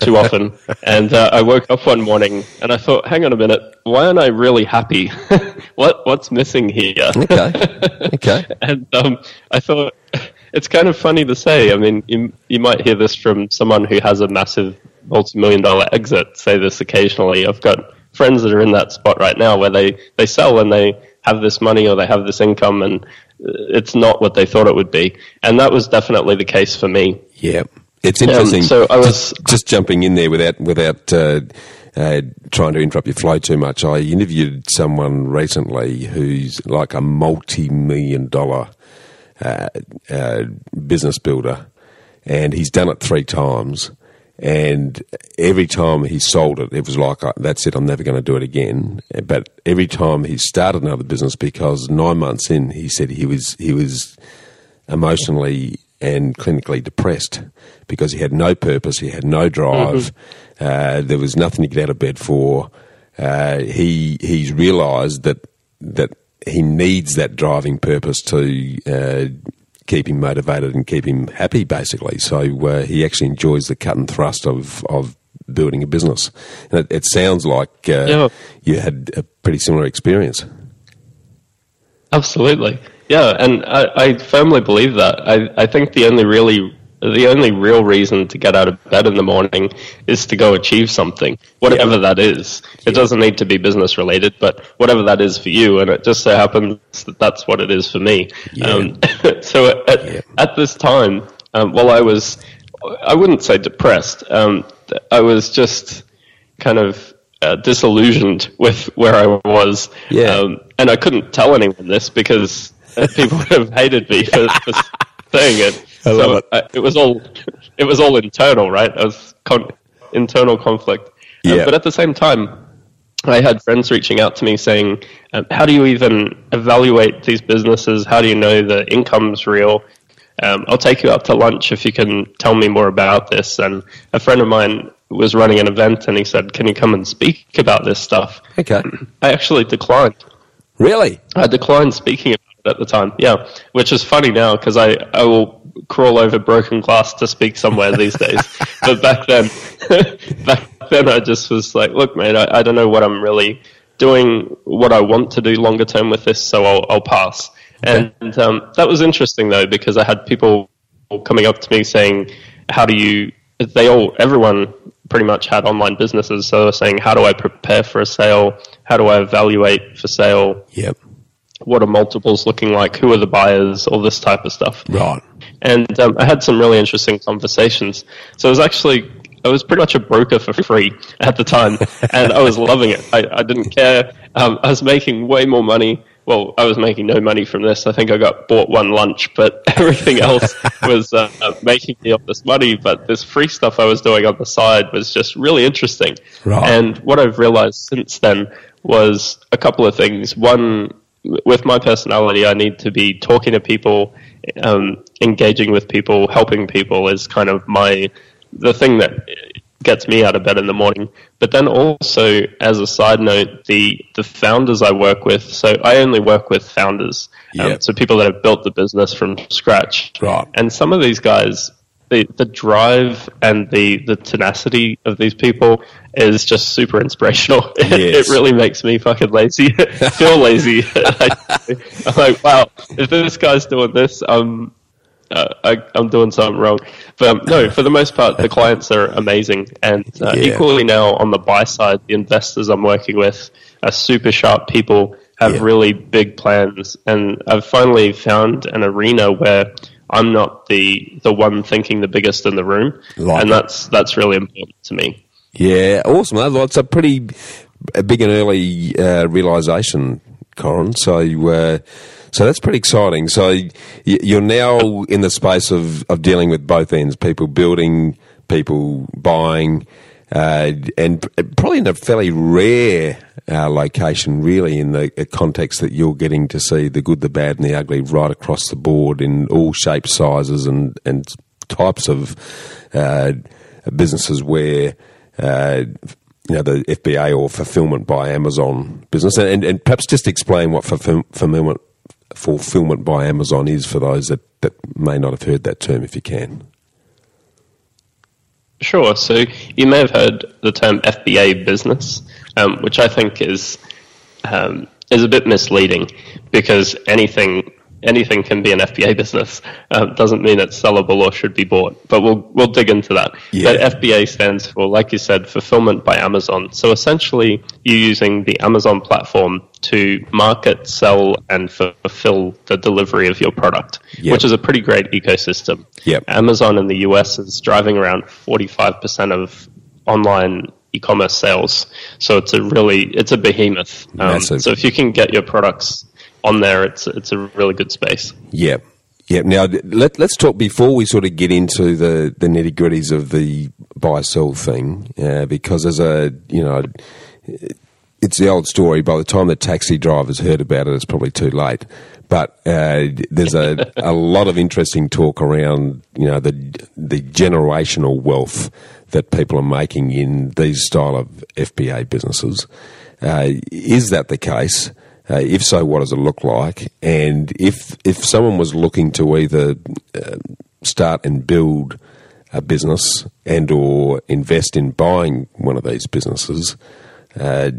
too often. [laughs] and uh, I woke up one morning and I thought, hang on a minute, why aren't I really happy? what what's missing here? okay. Okay. and um, I thought it's kind of funny to say. I mean, you you might hear this from someone who has a massive multi-million dollar exit. Say this occasionally. I've got friends that are in that spot right now where they they sell and they have this money or they have this income and it's not what they thought it would be. And that was definitely the case for me. Yeah. It's interesting. Um, so I was just, just, jumping in there without without uh, uh, trying to interrupt your flow too much. I interviewed someone recently who's like a multi-million dollar uh, uh business builder, and he's done it three times. And every time he sold it, it was like, uh, that's it, I'm never going to do it again. But every time he started another business, because nine months in, he said he was he was emotionally and clinically depressed because he had no purpose, he had no drive, mm-hmm. uh, there was nothing to get out of bed for. Uh, he he's realised that that he needs that driving purpose to uh, keep him motivated and keep him happy, basically. So uh, he actually enjoys the cut and thrust of of building a business. And it, it sounds like uh, yeah. you had a pretty similar experience. Absolutely. Yeah, and I, I firmly believe that. I, I think the only really the only real reason to get out of bed in the morning is to go achieve something, whatever yeah. that is. It doesn't need to be business related, but whatever that is for you, and it just so happens that that's what it is for me. Yeah. Um, [laughs] so at, at, this time, um, while I was, I wouldn't say depressed, um, I was just kind of uh, disillusioned with where I was. Yeah. Um, and I couldn't tell anyone this because [laughs] people would have hated me for, for saying it. I so it. I, it. was all [laughs] it was all internal, right? It was con- internal conflict. Um, yeah. But at the same time, I had friends reaching out to me saying, um, "How do you even evaluate these businesses? How do you know the income's real? Um, I'll take you out to lunch if you can tell me more about this." And a friend of mine was running an event, and he said, "Can you come and speak about this stuff?" Okay. [clears throat] I actually declined. Really? I declined speaking about it at the time. Yeah, which is funny now because I, I will crawl over broken glass to speak somewhere these days. [laughs] but back then, [laughs] back then I just was like, look, mate, I, I don't know what I'm really doing, what I want to do longer term with this, so I'll, I'll pass. Okay. And um, that was interesting though because I had people coming up to me saying, how do you? They all, everyone pretty much had online businesses, so they were saying, how do I prepare for a sale? How do I evaluate for sale? Yep what are multiples looking like? Who are the buyers? All this type of stuff. Right. And um, I had some really interesting conversations. So it was actually I was pretty much a broker for free [laughs] at the time, and I was loving it. I, I didn't care. Um, I was making way more money. Well, I was making no money from this. I think I got bought one lunch, but [laughs] everything else was uh, making me all this money. But this free stuff I was doing on the side was just really interesting. Right. And what I've realized since then was a couple of things. One, with my personality, I need to be talking to people, um, engaging with people, helping people is kind of my the thing that gets me out of bed in the morning. But then also, as a side note, the the founders I work with. So I only work with founders, um, so people that have built the business from scratch. Right. And some of these guys, the the drive and the the tenacity of these people is just super inspirational. [laughs] Yes. it really makes me fucking lazy, [laughs] feel lazy. [laughs] I'm like, wow, if this guy's doing this, um, uh, I, am doing something wrong. But um, no, for the most part, the clients are amazing, and uh, yeah. equally now on the buy side, the investors I'm working with are super sharp people, have yeah. really big plans, and I've finally found an arena where I'm not the the one thinking the biggest in the room, like and it. that's that's really important to me. Yeah, awesome. That's a pretty big and early uh, realization, Coran. So. Uh, so that's pretty exciting. So you're now in the space of, of dealing with both ends: people building, people buying. Uh, and probably in a fairly rare uh, location, really, in the context that you're getting to see the good, the bad, and the ugly right across the board in all shapes, sizes, and and types of uh, businesses where. Uh, you know the FBA or fulfillment by Amazon business, and, and perhaps just explain what fulfillment fulfillment by Amazon is for those that, that may not have heard that term, if you can. Sure. So you may have heard the term FBA business, um, which I think is um, is a bit misleading because anything anything can be an FBA business. Uh, doesn't mean it's sellable or should be bought, but we'll we'll dig into that. Yeah. But FBA stands for, like you said, fulfillment by Amazon. So essentially, you're using the Amazon platform to market, sell, and fulfill the delivery of your product, yep. which is a pretty great ecosystem. Yep. Amazon in the US is driving around 45% of online e-commerce sales. So it's a really it's a behemoth. Um, so if you can get your products on there, it's it's a really good space. Yeah. Yeah. Now let let's talk before we sort of get into the the nitty gritties of the buy sell thing, uh, because as a you know. It's the old story. By the time the taxi drivers heard about it, it's probably too late. But uh, there's a, a [laughs] lot of interesting talk around, you know, the the generational wealth that people are making in these style of FBA businesses. Uh, is that the case? Uh, if so, what does it look like? And if if someone was looking to either uh, start and build a business and or invest in buying one of these businesses, uh,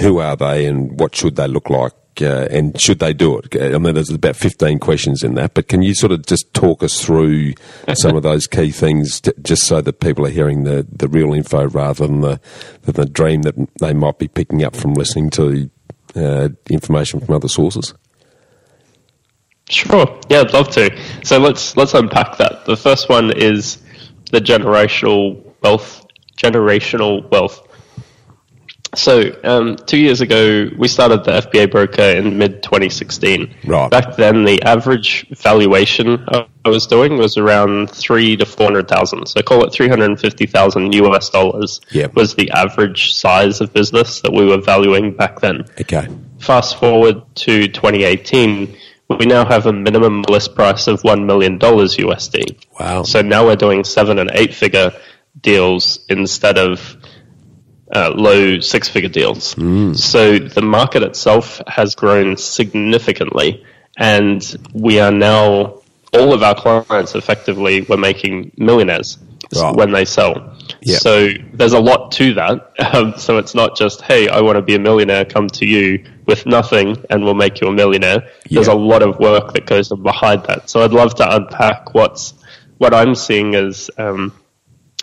who are they and what should they look like? Uh, and should they do it? I mean, there's about 15 questions in that, but can you sort of just talk us through some of those key things, just so that people are hearing the, the real info rather than the, than the dream that they might be picking up from listening to uh, information from other sources? Sure. Yeah, I'd love to. So let's let's unpack that. The first one is the generational wealth. Generational wealth. So um, two years ago, we started the FBA broker in mid 2016. Right. Back then, the average valuation I was doing was around three to four hundred thousand. So call it three hundred and fifty thousand US dollars. Yep. Was the average size of business that we were valuing back then. Okay. Fast forward to 2018 we now have a minimum list price of $1 million USD. Wow. So now we're doing seven and eight figure deals instead of uh, low six figure deals. Mm. So the market itself has grown significantly, and we are now all of our clients effectively were making millionaires wow. when they sell. Yep. So there's a lot to that. Um, so it's not just, hey, I want to be a millionaire, come to you with nothing and we'll make you a millionaire. Yep. There's a lot of work that goes behind that. So I'd love to unpack what's what I'm seeing as um,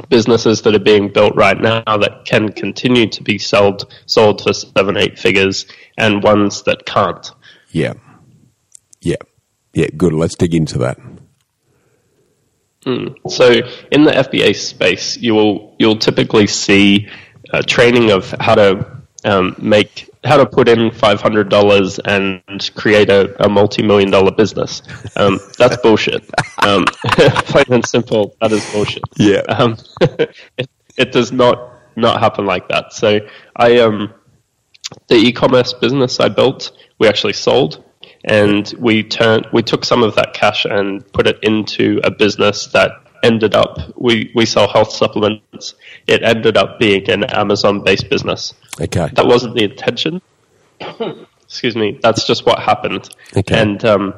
businesses that are being built right now that can continue to be sold sold for seven eight figures and ones that can't. Yeah, yeah, yeah. Good. Let's dig into that. Mm. So in the FBA space, you will you'll typically see uh, training of how to um, make how to put in five hundred dollars and create a, a multi-million dollar business. Um, that's bullshit. Um, [laughs] plain and simple, that is bullshit. Yeah. Um, [laughs] it, it, does not not happen like that. So I um the e-commerce business I built, we actually sold, and we turned we took some of that cash and put it into a business that ended up we we sell health supplements. It ended up being an Amazon based business. Okay. That wasn't the intention. [coughs] Excuse me. That's just what happened. Okay. And um,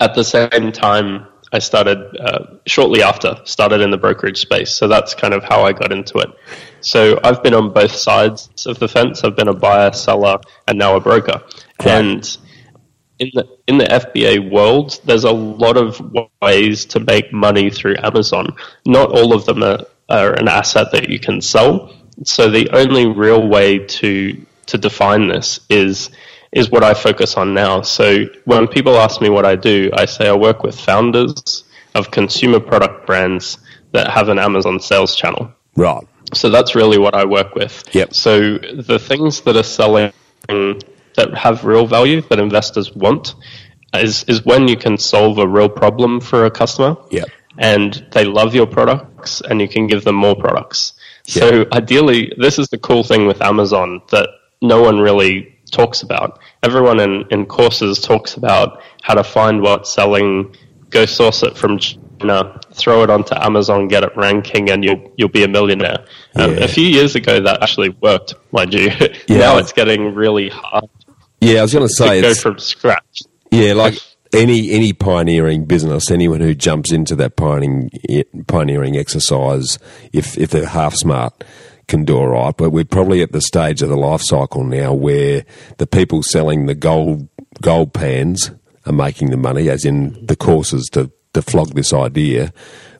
at the same time, I started uh, shortly after started in the brokerage space. So that's kind of how I got into it. So I've been on both sides of the fence. I've been a buyer, seller, and now a broker. And in the in the FBA world, there's a lot of ways to make money through Amazon. Not all of them are, are an asset that you can sell. So the only real way to to define this is is what I focus on now. So when people ask me what I do, I say I work with founders of consumer product brands that have an Amazon sales channel. Right. So that's really what I work with. Yep. So the things that are selling that have real value that investors want is is when you can solve a real problem for a customer. Yep. And they love your products and you can give them more products. So ideally, this is the cool thing with Amazon that no one really talks about. Everyone in, in courses talks about how to find what's selling, go source it from China, throw it onto Amazon, get it ranking, and you'll you'll be a millionaire. Um, Yeah. a few years ago, that actually worked, mind you. [laughs] Yeah. now it's getting really hard Yeah, I was going to say go from scratch. yeah, like any any pioneering business, anyone who jumps into that pioneering pioneering exercise, if if they're half smart, can do all right. But we're probably at the stage of the life cycle now where the people selling the gold gold pans are making the money, as in the courses to to flog this idea,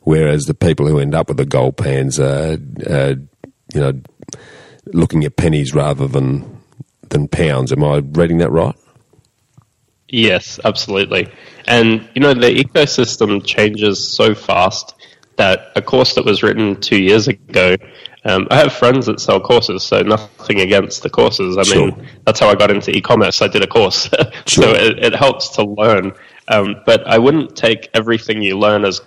whereas the people who end up with the gold pans are, are you know looking at pennies rather than than pounds. Am I reading that right? Yes, absolutely. And you know the ecosystem changes so fast that a course that was written two years ago. Um, I have friends that sell courses, so nothing against the courses. I Sure. mean, that's how I got into e-commerce. I did a course, [laughs] Sure. so it, it helps to learn. Um, but I wouldn't take everything you learn as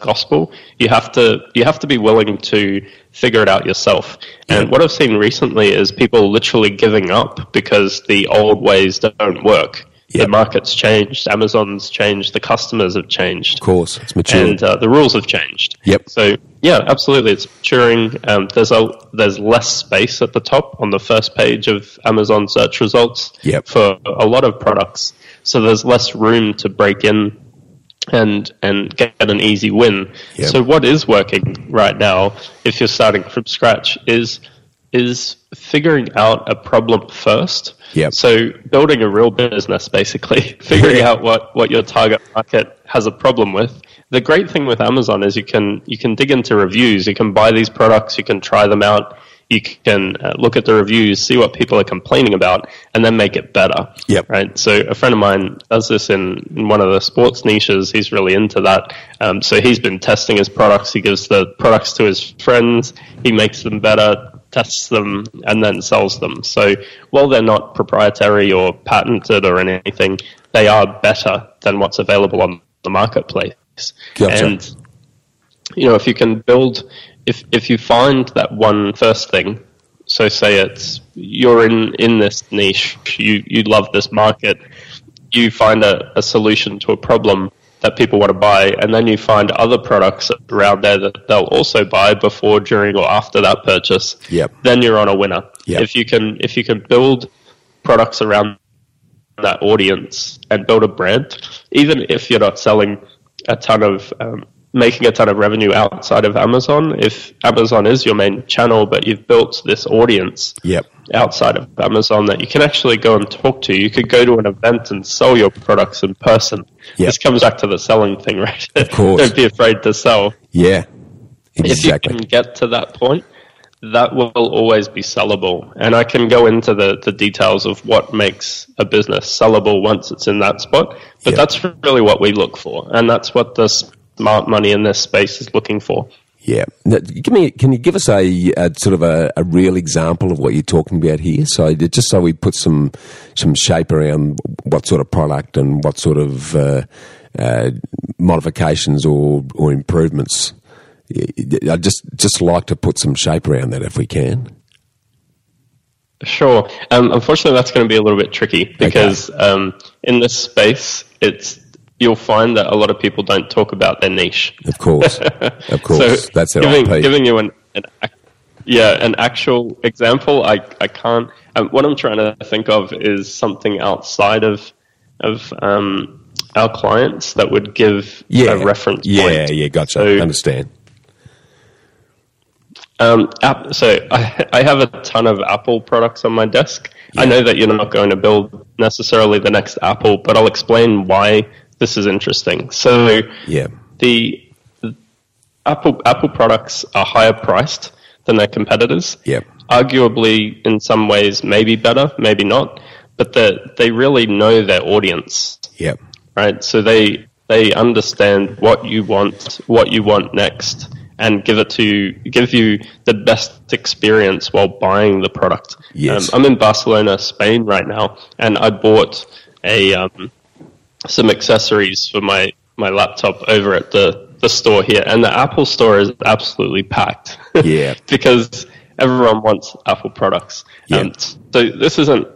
gospel. You have to you have to be willing to figure it out yourself. And what I've seen recently is people literally giving up because the old ways don't work. Yep. The market's changed, Amazon's changed, the customers have changed, Of course, it's mature. and uh, the rules have changed. Yep. So yeah, absolutely, it's maturing. Um, there's a there's less space at the top on the first page of Amazon search results Yep. for a lot of products. So there's less room to break in and and get an easy win. Yep. So what is working right now, if you're starting from scratch, is is figuring out a problem first. Yep. So building a real business, basically, [laughs] figuring out what, what your target market has a problem with. The great thing with Amazon is you can you can dig into reviews. You can buy these products. You can try them out. You can uh, look at the reviews, see what people are complaining about, and then make it better. Yep. Right. So a friend of mine does this in, in one of the sports niches. He's really into that. Um, so he's been testing his products. He gives the products to his friends. He makes them better, tests them, and then sells them. So while they're not proprietary or patented or anything, they are better than what's available on the marketplace. Gotcha. And you know, if you can build, if if you find that one first thing, so say it's you're in in this niche, you you love this market, you find a, a solution to a problem that people want to buy, and then you find other products around there that they'll also buy before, during, or after that purchase. Yep. Then you're on a winner. Yep. If you can if you can build products around that audience and build a brand, even if you're not selling a ton of um, making a ton of revenue outside of Amazon. If Amazon is your main channel, but you've built this audience Yep. outside of Amazon that you can actually go and talk to. You could go to an event and sell your products in person. Yep. This comes back to the selling thing, right? Of [laughs] course. Don't be afraid to sell. Yeah. Exactly. If you can get to that point, that will always be sellable. And I can go into the, the details of what makes a business sellable once it's in that spot. But Yep. that's really what we look for. And that's what the smart money in this space is looking for. Yeah. Now, give me. Can you give us a, a sort of a, a real example of what you're talking about here? So just so we put some some shape around what sort of product and what sort of uh, uh, modifications or or improvements. I just just like to put some shape around that if we can. Sure. Um, unfortunately, that's going to be a little bit tricky because um, in this space, it's you'll find that a lot of people don't talk about their niche. Of course, [laughs] of course, so that's their giving, IP. giving you an, an yeah an actual example, I I can't. Um, what I'm trying to think of is something outside of of um, our clients that would give yeah, a reference Yeah, point. yeah, gotcha. So- Understand. Um, app, so [laughs] I, I have a ton of Apple products on my desk. I know that you're not going to build necessarily the next Apple, but I'll explain why this is interesting. So Yeah, the Apple Apple products are higher priced than their competitors. Yep. Arguably, in some ways, maybe better, maybe not. But they they really know their audience, yeah, right? So they they understand what you want, what you want next, and give it to give you the best experience while buying the product. Yes. Um, I'm in Barcelona, Spain right now, and I bought a um, some accessories for my my laptop over at the the store here, and the Apple store is absolutely packed. Yeah. [laughs] because everyone wants Apple products. Yeah. Um, so this isn't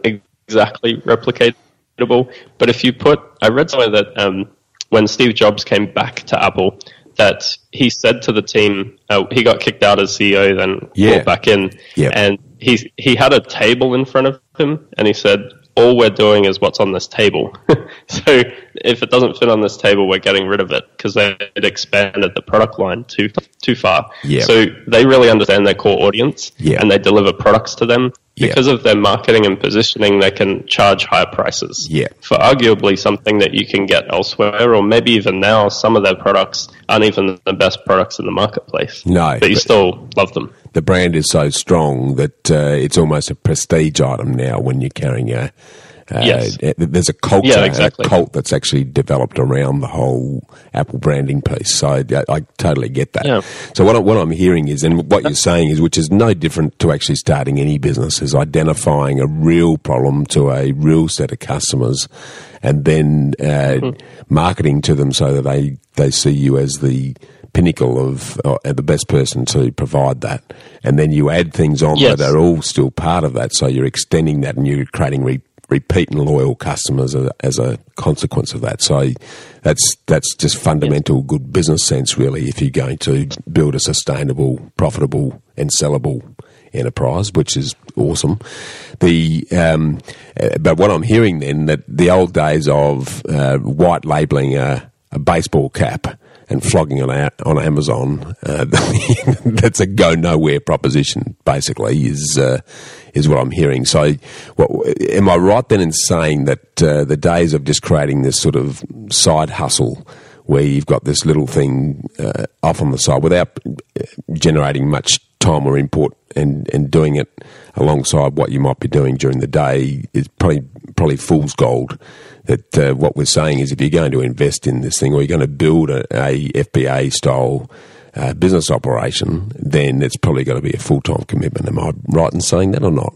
exactly replicatable, but if you put, I read somewhere that um, when Steve Jobs came back to Apple, that he said to the team, uh, he got kicked out as CEO, then Yeah. brought back in, Yeah. and he he had a table in front of him, and he said, "All we're doing is what's on this table. [laughs] so if it doesn't fit on this table, we're getting rid of it because they had expanded the product line too too far. Yeah. So they really understand their core audience, Yeah. and they deliver products to them. Yeah. Because of their marketing and positioning, they can charge higher prices Yeah. for arguably something that you can get elsewhere, or maybe even now, some of their products aren't even the best products in the marketplace. No, but you but- still love them. the brand is so strong that uh, it's almost a prestige item now when you're carrying a. Uh, Yes. There's a culture, Yeah, exactly. a cult that's actually developed around the whole Apple branding piece. So I, I totally get that. Yeah. So what, I, what I'm hearing is, and what you're saying is, which is no different to actually starting any business, is identifying a real problem to a real set of customers, and then uh, Mm-hmm. marketing to them so that they they see you as the pinnacle of uh, the best person to provide that, and then you add things on Yes. that are all still part of that. So you're extending that, and you're creating re- repeat and loyal customers as a, as a consequence of that. So that's that's just fundamental good business sense, really. If you're going to build a sustainable, profitable, and sellable enterprise, which is awesome. The um, uh, but what I'm hearing then that the old days of uh, white labeling a, a baseball cap and flogging on on Amazon, uh, [laughs] that's a go nowhere proposition. Basically, is uh, is what I'm hearing. So, what, am I right then in saying that uh, the days of just creating this sort of side hustle? Where you've got this little thing uh, off on the side without uh, generating much time or input and, and doing it alongside what you might be doing during the day is probably probably fool's gold. That uh, what we're saying is if you're going to invest in this thing or you're going to build a, a FBA style uh, business operation, then it's probably got to be a full time commitment. Am I right in saying that or not?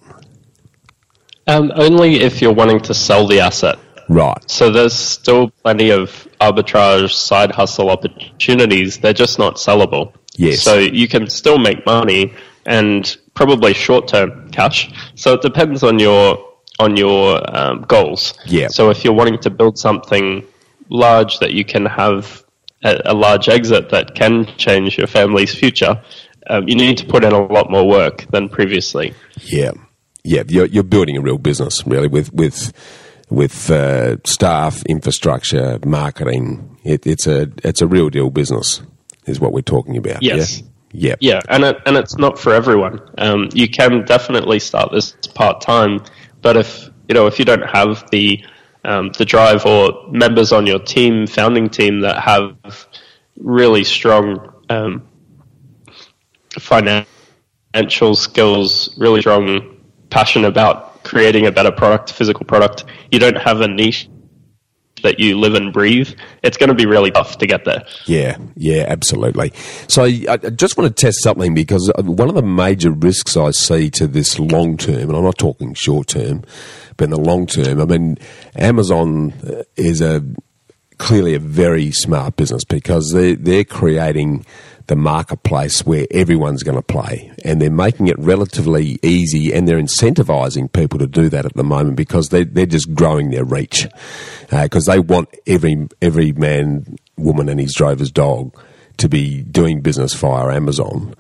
Um, only if you're wanting to sell the asset. Right. So there's still plenty of arbitrage side hustle opportunities. They're just not sellable. Yes. So you can still make money and probably short term cash. So it depends on your on your um, goals. Yeah. So if you're wanting to build something large that you can have a, a large exit that can change your family's future, um, you need to put in a lot more work than previously. Yeah, yeah. You're, you're building a real business, really, with with with uh, staff, infrastructure, marketing. It, it's a it's a real deal business, is what we're talking about. Yes. Yeah. Yeah, and it, and it's not for everyone. Um, you can definitely start this part time, but if you know if you don't have the um, the drive or members on your team, founding team that have really strong um, financial skills, really strong passion about creating a better product, physical product, you don't have a niche that you live and breathe, it's going to be really tough to get there. Yeah, yeah, absolutely. So I just want to test something because uh, one of the major risks I see to this long term, and I'm not talking short term, but in the long term, I mean, Amazon uh, is a clearly a very smart business because they they're creating the marketplace where everyone's going to play, and they're making it relatively easy, and they're incentivizing people to do that at the moment because they they're just growing their reach uh, because they want every every man, woman, and his drover's dog to be doing business via Amazon.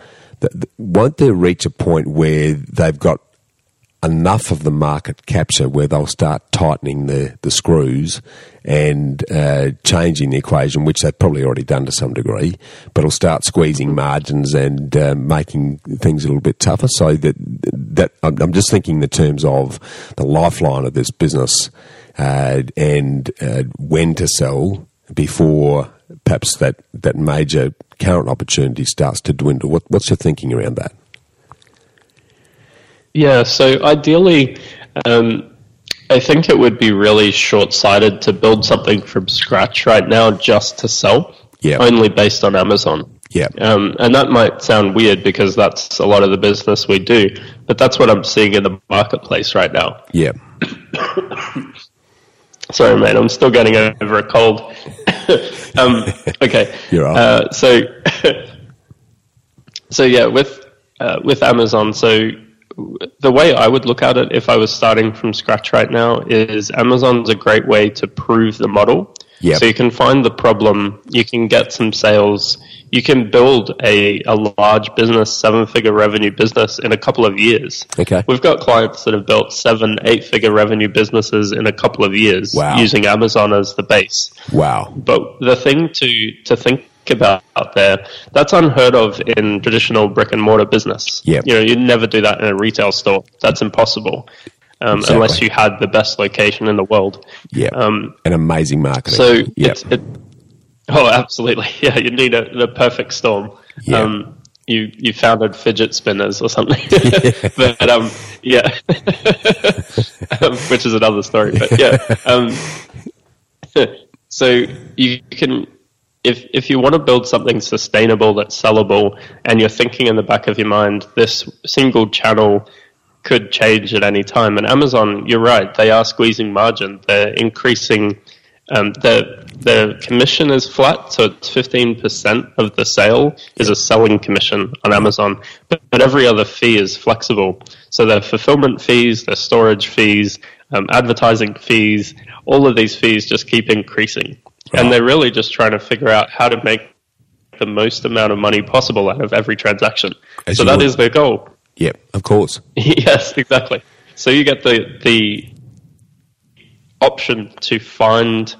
Won't there reach a point where they've got enough of the market capture where they'll start tightening the, the screws and uh, changing the equation, which they've probably already done to some degree, but it'll start squeezing margins and uh, making things a little bit tougher. So that that I'm just thinking in the terms of the lifeline of this business uh, and uh, when to sell before perhaps that, that major current opportunity starts to dwindle. What, what's your thinking around that? Yeah, so ideally, um, I think it would be really short sighted to build something from scratch right now just to sell, Yeah. only based on Amazon. Yeah. Um, and that might sound weird because that's a lot of the business we do, but that's what I'm seeing in the marketplace right now. Yeah. [coughs] Sorry, man, I'm still getting over a cold. [laughs] um, [laughs] okay. You're right. Uh, so, [laughs] so yeah, with uh, with Amazon, so the way I would look at it if I was starting from scratch right now is Amazon's a great way to prove the model. Yep. So you can find the problem, you can get some sales, you can build a, a large business, seven figure revenue business in a couple of years. Okay. We've got clients that have built seven, eight figure revenue businesses in a couple of years Wow. using Amazon as the base. Wow. But the thing to, to think about out there, that's unheard of in traditional brick and mortar business. Yep. You know, you'd never do that in a retail store. That's impossible. Um, Exactly. Unless you had the best location in the world. Yeah. Um, An amazing marketing. so Yep. it's, it, oh, absolutely. [laughs] Yeah, you need a, the perfect storm. Yeah. Um, you, you founded fidget spinners or something, [laughs] [laughs] but um, yeah, um, which is another story. But yeah, um, so you can if if you want to build something sustainable that's sellable, and you're thinking in the back of your mind, this single channel could change at any time. And Amazon, you're right, they are squeezing margin. They're increasing. Um, the the commission is flat, so it's fifteen percent of the sale is a selling commission on Amazon, but, but every other fee is flexible. So their fulfillment fees, their storage fees, um, advertising fees, all of these fees just keep increasing, And they're really just trying to figure out how to make the most amount of money possible out of every transaction. As so that would. is their goal. Yep, of course. [laughs] yes, exactly. So you get the the option to find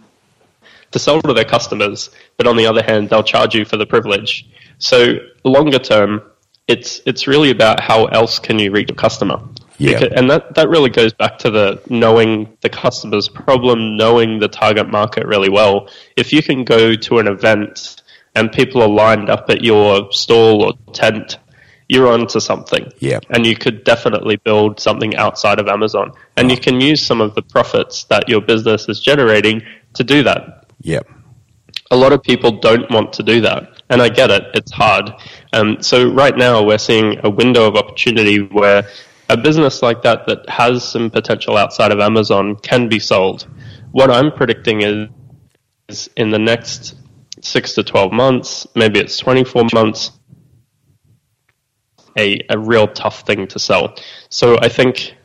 to sell to their customers, but on the other hand, they'll charge you for the privilege. So longer term, it's it's really about how else can you reach a customer. Yeah. Because- and that, that really goes back to the knowing the customer's problem, knowing the target market really well. If you can go to an event and people are lined up at your stall or tent, you're onto something. Yeah. And you could definitely build something outside of Amazon. And you can use some of the profits that your business is generating to do that Yep. a lot of people don't want to do that. And I get it, it's hard. Um, so right now we're seeing a window of opportunity where a business like that that has some potential outside of Amazon can be sold. What I'm predicting is, is in the next six to 12 months, maybe it's 24 months, a, a real tough thing to sell. So I think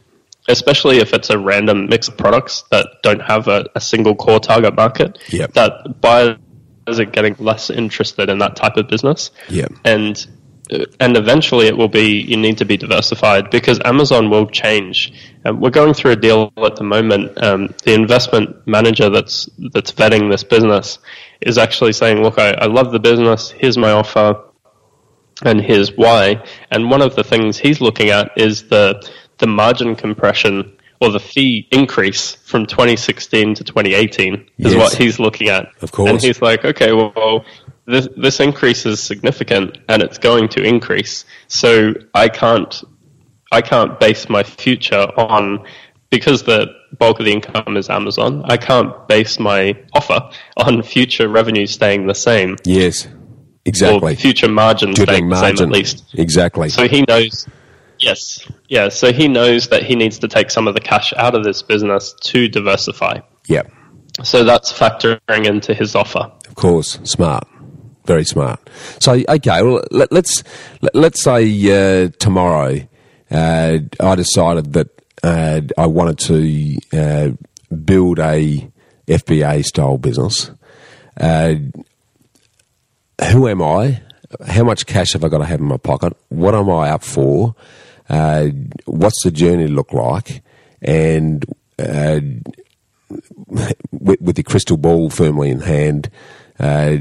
especially if it's a random mix of products that don't have a, a single core target market, Yep. that buyers are getting less interested in that type of business. Yep. And and eventually it will be you need to be diversified because Amazon will change. Um, we're going through a deal at the moment. Um, the investment manager that's that's vetting this business is actually saying, "Look, I, I love the business. Here's my offer and here's why. And one of the things he's looking at is the the margin compression or the fee increase from 2016 to 2018 is Yes. what he's looking at. Of course. And he's like, okay, well, this this increase is significant and it's going to increase. So I can't I can't base my future on because the bulk of the income is Amazon. I can't base my offer on future revenue staying the same Yes. or Exactly. future margin staying the same at least. Exactly. So he knows, yes, yeah. So he knows that he needs to take some of the cash out of this business to diversify. yep. So that's factoring into his offer. Of course, smart, very smart. So, okay, well, let, let's let, let's say uh, tomorrow uh, I decided that uh, I wanted to uh, build a FBA style business. Uh, who am I? How much cash have I got to have in my pocket? What am I up for? Uh, what's the journey look like? And with, with the crystal ball firmly in hand, uh,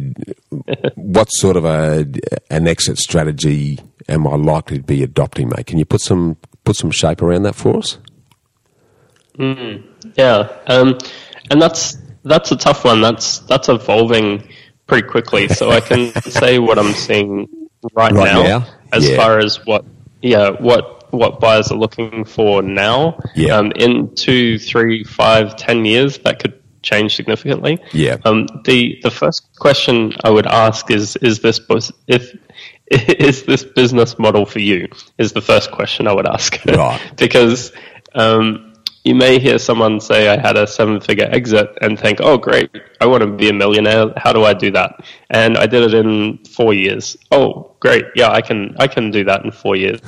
what sort of a an exit strategy am I likely to be adopting, mate? Can you put some put some shape around that for us? Yeah, um, and that's that's a tough one. That's that's evolving pretty quickly. So I can [laughs] say what I'm seeing right, Right now, now? as Yeah. far as what yeah what what buyers are looking for now. Yeah. Um, in two, three, five, ten years, that could change significantly. Yeah. Um, the the first question I would ask is is this if [laughs] is this business model for you? Is the first question I would ask. [laughs] Right. because um, you may hear someone say, I had a seven figure exit and think, oh, great, I want to be a millionaire. How do I do that? And I did it in four years. Oh, great. Yeah, I can, I can do that in four years.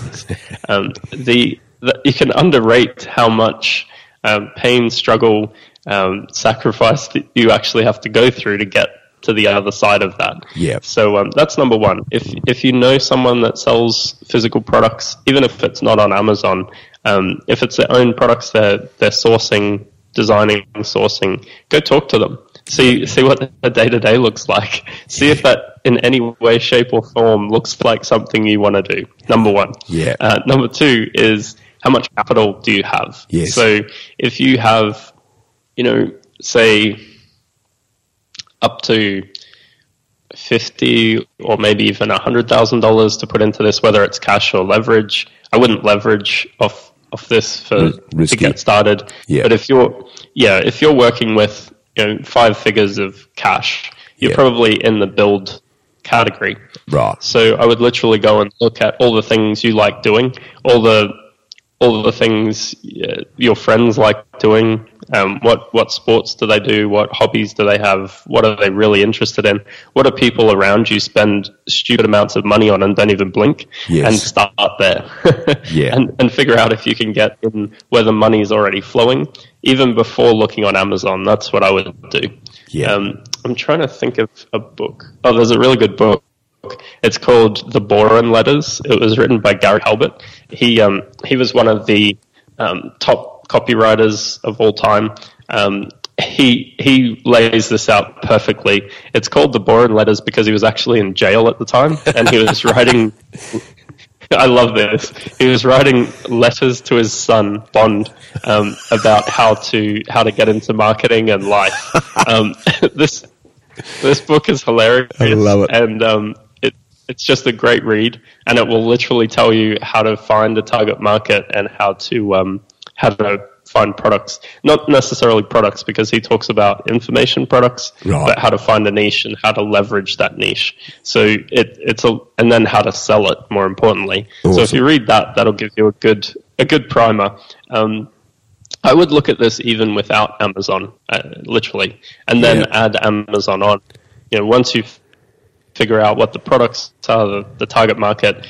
[laughs] um, the, the, you can underrate how much um, pain, struggle, um, sacrifice that you actually have to go through to get to the other side of that. Yeah. So um, that's number one. If if you know someone that sells physical products, even if it's not on Amazon, um, if it's their own products they're they're sourcing, designing, sourcing, go talk to them. See see what the day to day looks like. See if that in any way, shape, or form looks like something you want to do. Number one. Yeah. Uh, number two is how much capital do you have? Yes. So if you have, you know, say up to fifty or maybe even a hundred thousand dollars to put into this, whether it's cash or leverage. I wouldn't leverage off off this for Risky. to get started. Yeah. But if you're yeah, if you're working with you know five figures of cash, you're Yeah. probably in the build category. Right. So I would literally go and look at all the things you like doing, all the all the things uh, your friends like doing. Um, what what sports do they do? What hobbies do they have? What are they really interested in? What do people around you spend stupid amounts of money on and don't even blink? Yes. And start there, [laughs] Yeah. and and figure out if you can get in where the money is already flowing, even before looking on Amazon. That's what I would do. Yeah. Um, I'm trying to think of a book. Oh, there's a really good book. It's called The Boron Letters. It was written by Gary Halbert. He um, he was one of the um, top copywriters of all time. Um, he he lays this out perfectly. It's called The Boron Letters because he was actually in jail at the time, and he was writing. [laughs] I love this. He was writing letters to his son Bond um, about how to how to get into marketing and life. Um, [laughs] this this book is hilarious. I love it. and um, it it's just a great read, and it will literally tell you how to find a target market and how to um, how to find products. Not necessarily products because he talks about information products, Right. but how to find a niche and how to leverage that niche. So it it's a and then how to sell it. More importantly, so if you read that, that'll give you a good a good primer. Um, I would look at this even without Amazon, uh, literally, and then Yeah. add Amazon on. You know, once you figure out what the products are, the, the target market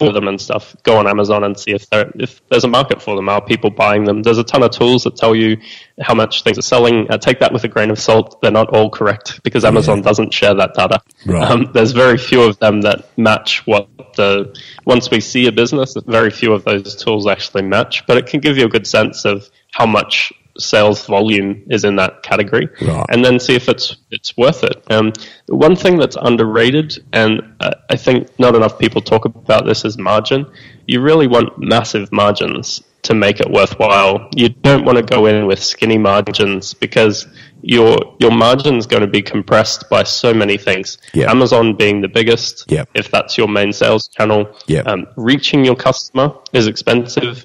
for them and stuff, go on Amazon and see if there if there's a market for them. Are people buying them? There's a ton of tools that tell you how much things are selling. Uh, take that with a grain of salt. They're not all correct because Amazon doesn't share that data. Right. Um, there's very few of them that match what the once we see a business very few of those tools actually match but it can give you a good sense of how much sales volume is in that category Right. and then see if it's it's worth it um, one thing that's underrated and I think not enough people talk about this is margin you really want massive margins to make it worthwhile you don't want to go in with skinny margins because your your margin is going to be compressed by so many things Yeah. Amazon being the biggest if that's your main sales channel. Um, reaching your customer is expensive.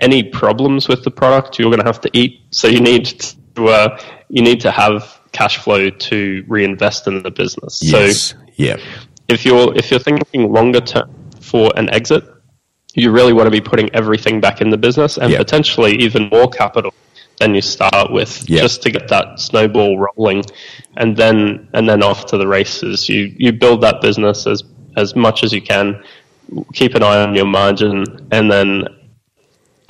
Any problems with the product, you're going to have to eat. So you need to uh, you need to have cash flow to reinvest in the business. Yes. So yeah. if you're if you're thinking longer term for an exit, you really want to be putting everything back in the business and Yep. potentially even more capital than you start with, Yep. just to get that snowball rolling, and then and then off to the races. You you build that business as as much as you can, keep an eye on your margin, and then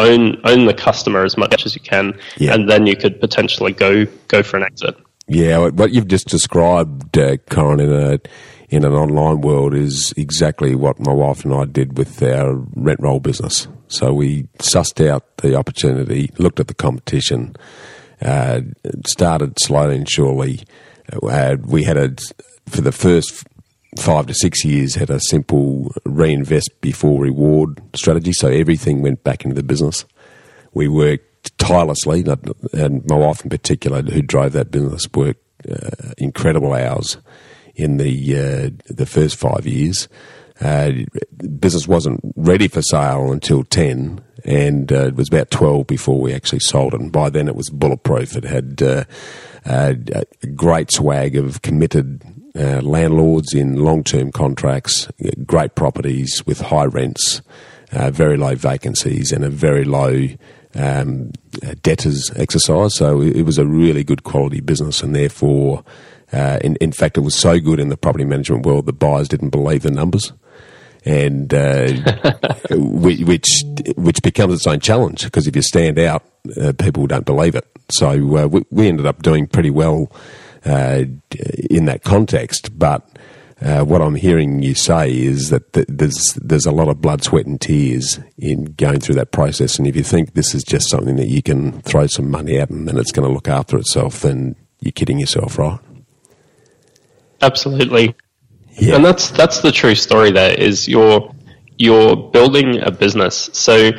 own own the customer as much as you can, Yeah. and then you could potentially go go for an exit. Yeah, what- you've just described, uh, Coran, in a in an online world is exactly what my wife and I did with our rent roll business. So we sussed out the opportunity, looked at the competition, uh, started slowly and surely. Uh, we had a for the first five to six years had a simple reinvest before reward strategy. So everything went back into the business. We worked tirelessly, and my wife in particular, who drove that business, worked uh, incredible hours in the uh, the first five years. Uh, business wasn't ready for sale until ten, and uh, it was about twelve before we actually sold it. And by then, it was bulletproof. It had uh, a great swag of committed uh, landlords in long-term contracts, great properties with high rents, uh, very low vacancies, and a very low um, debtors exercise. So it was a really good quality business, and therefore, uh, in, in fact, it was so good in the property management world that buyers didn't believe the numbers and uh, [laughs] which which becomes its own challenge because if you stand out, uh, people don't believe it. So uh, we, we, ended up doing pretty well uh, in that context. But uh, what I'm hearing you say is that th- there's there's a lot of blood, sweat, and tears in going through that process. And if you think this is just something that you can throw some money at and then it's going to look after itself, then you're kidding yourself, right? Absolutely. Yeah. And that's that's the true story. There is you're you're building a business. So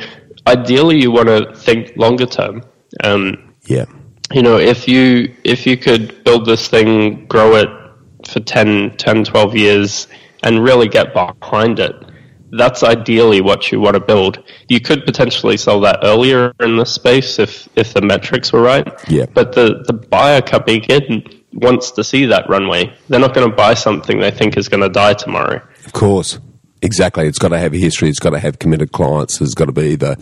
ideally, you want to think longer term. Um, yeah. You know, if you if you could build this thing, grow it for 10, 10 12 years, and really get behind it, that's ideally what you want to build. You could potentially sell that earlier in the space if if the metrics were right. Yeah. But the the buyer coming in wants to see that runway. They're not going to buy something they think is going to die tomorrow. Of course. Exactly. It's got to have a history. It's got to have committed clients. There's got to be the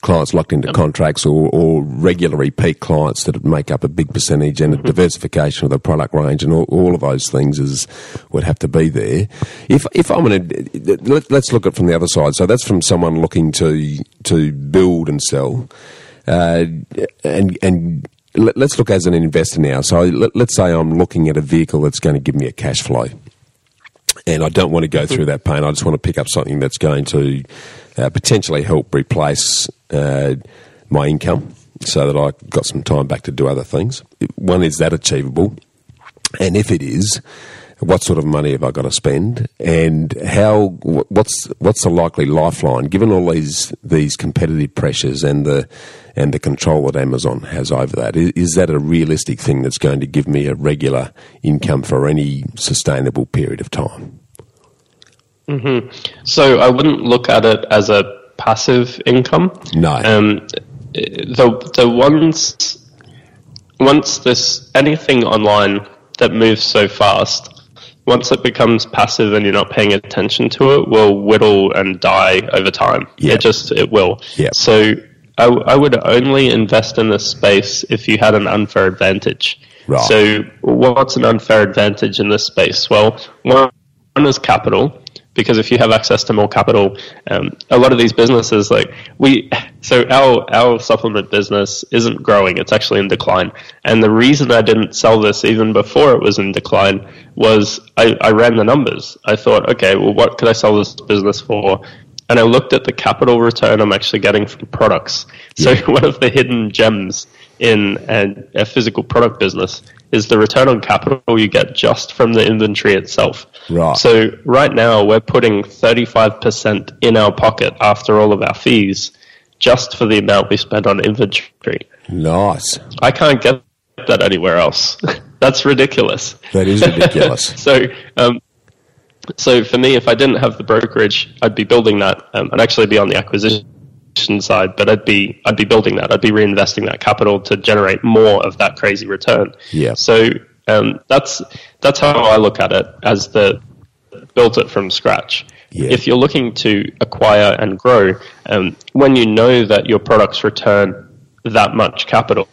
clients locked into contracts or, or regular repeat clients that make up a big percentage and mm-hmm. a diversification of the product range and all, all, of those things is would have to be there. If if I'm going to let, us look at it from the other side. So that's from someone looking to to build and sell, uh, and and let's look as an investor now. So let, us say I'm looking at a vehicle that's going to give me a cash flow. And I don't want to go through that pain. I just want to pick up something that's going to uh, potentially help replace uh, my income so that I've got some time back to do other things. One, is that achievable? And if it is, what sort of money have I got to spend, and how what's what's the likely lifeline given all these these competitive pressures and the and the control that Amazon has over that? Is, is that a realistic thing that's going to give me a regular income for any sustainable period of time? Mm-hmm. So I wouldn't look at it as a passive income. No. Um, the the ones once this anything online that moves so fast once it becomes passive and you're not paying attention to it, will whittle and die over time. Yeah. It just it will. Yeah. So I, I would only invest in this space if you had an unfair advantage. Right. So what's an unfair advantage in this space? Well, one is capital because if you have access to more capital, um, a lot of these businesses, like we, so our our supplement business isn't growing; it's actually in decline. And the reason I didn't sell this even before it was in decline was I, I ran the numbers. I thought, okay, well, what could I sell this business for? And I looked at the capital return I'm actually getting from products. So yeah. [laughs] one of the hidden gems in a, a physical product business is the return on capital you get just from the inventory itself. Right. So right now we're putting 35% in our pocket after all of our fees just for the amount we spend on inventory. Nice. I can't get that anywhere else. [laughs] That's ridiculous. That is ridiculous. [laughs] so, um, so for me, if I didn't have the brokerage, I'd be building that. Um, I'd actually be on the acquisition side, but I'd be I'd be building that. I'd be reinvesting that capital to generate more of that crazy return. Yeah. So um, that's that's how I look at it as the built it from scratch. Yeah. If you're looking to acquire and grow, um, when you know that your products return that much capital,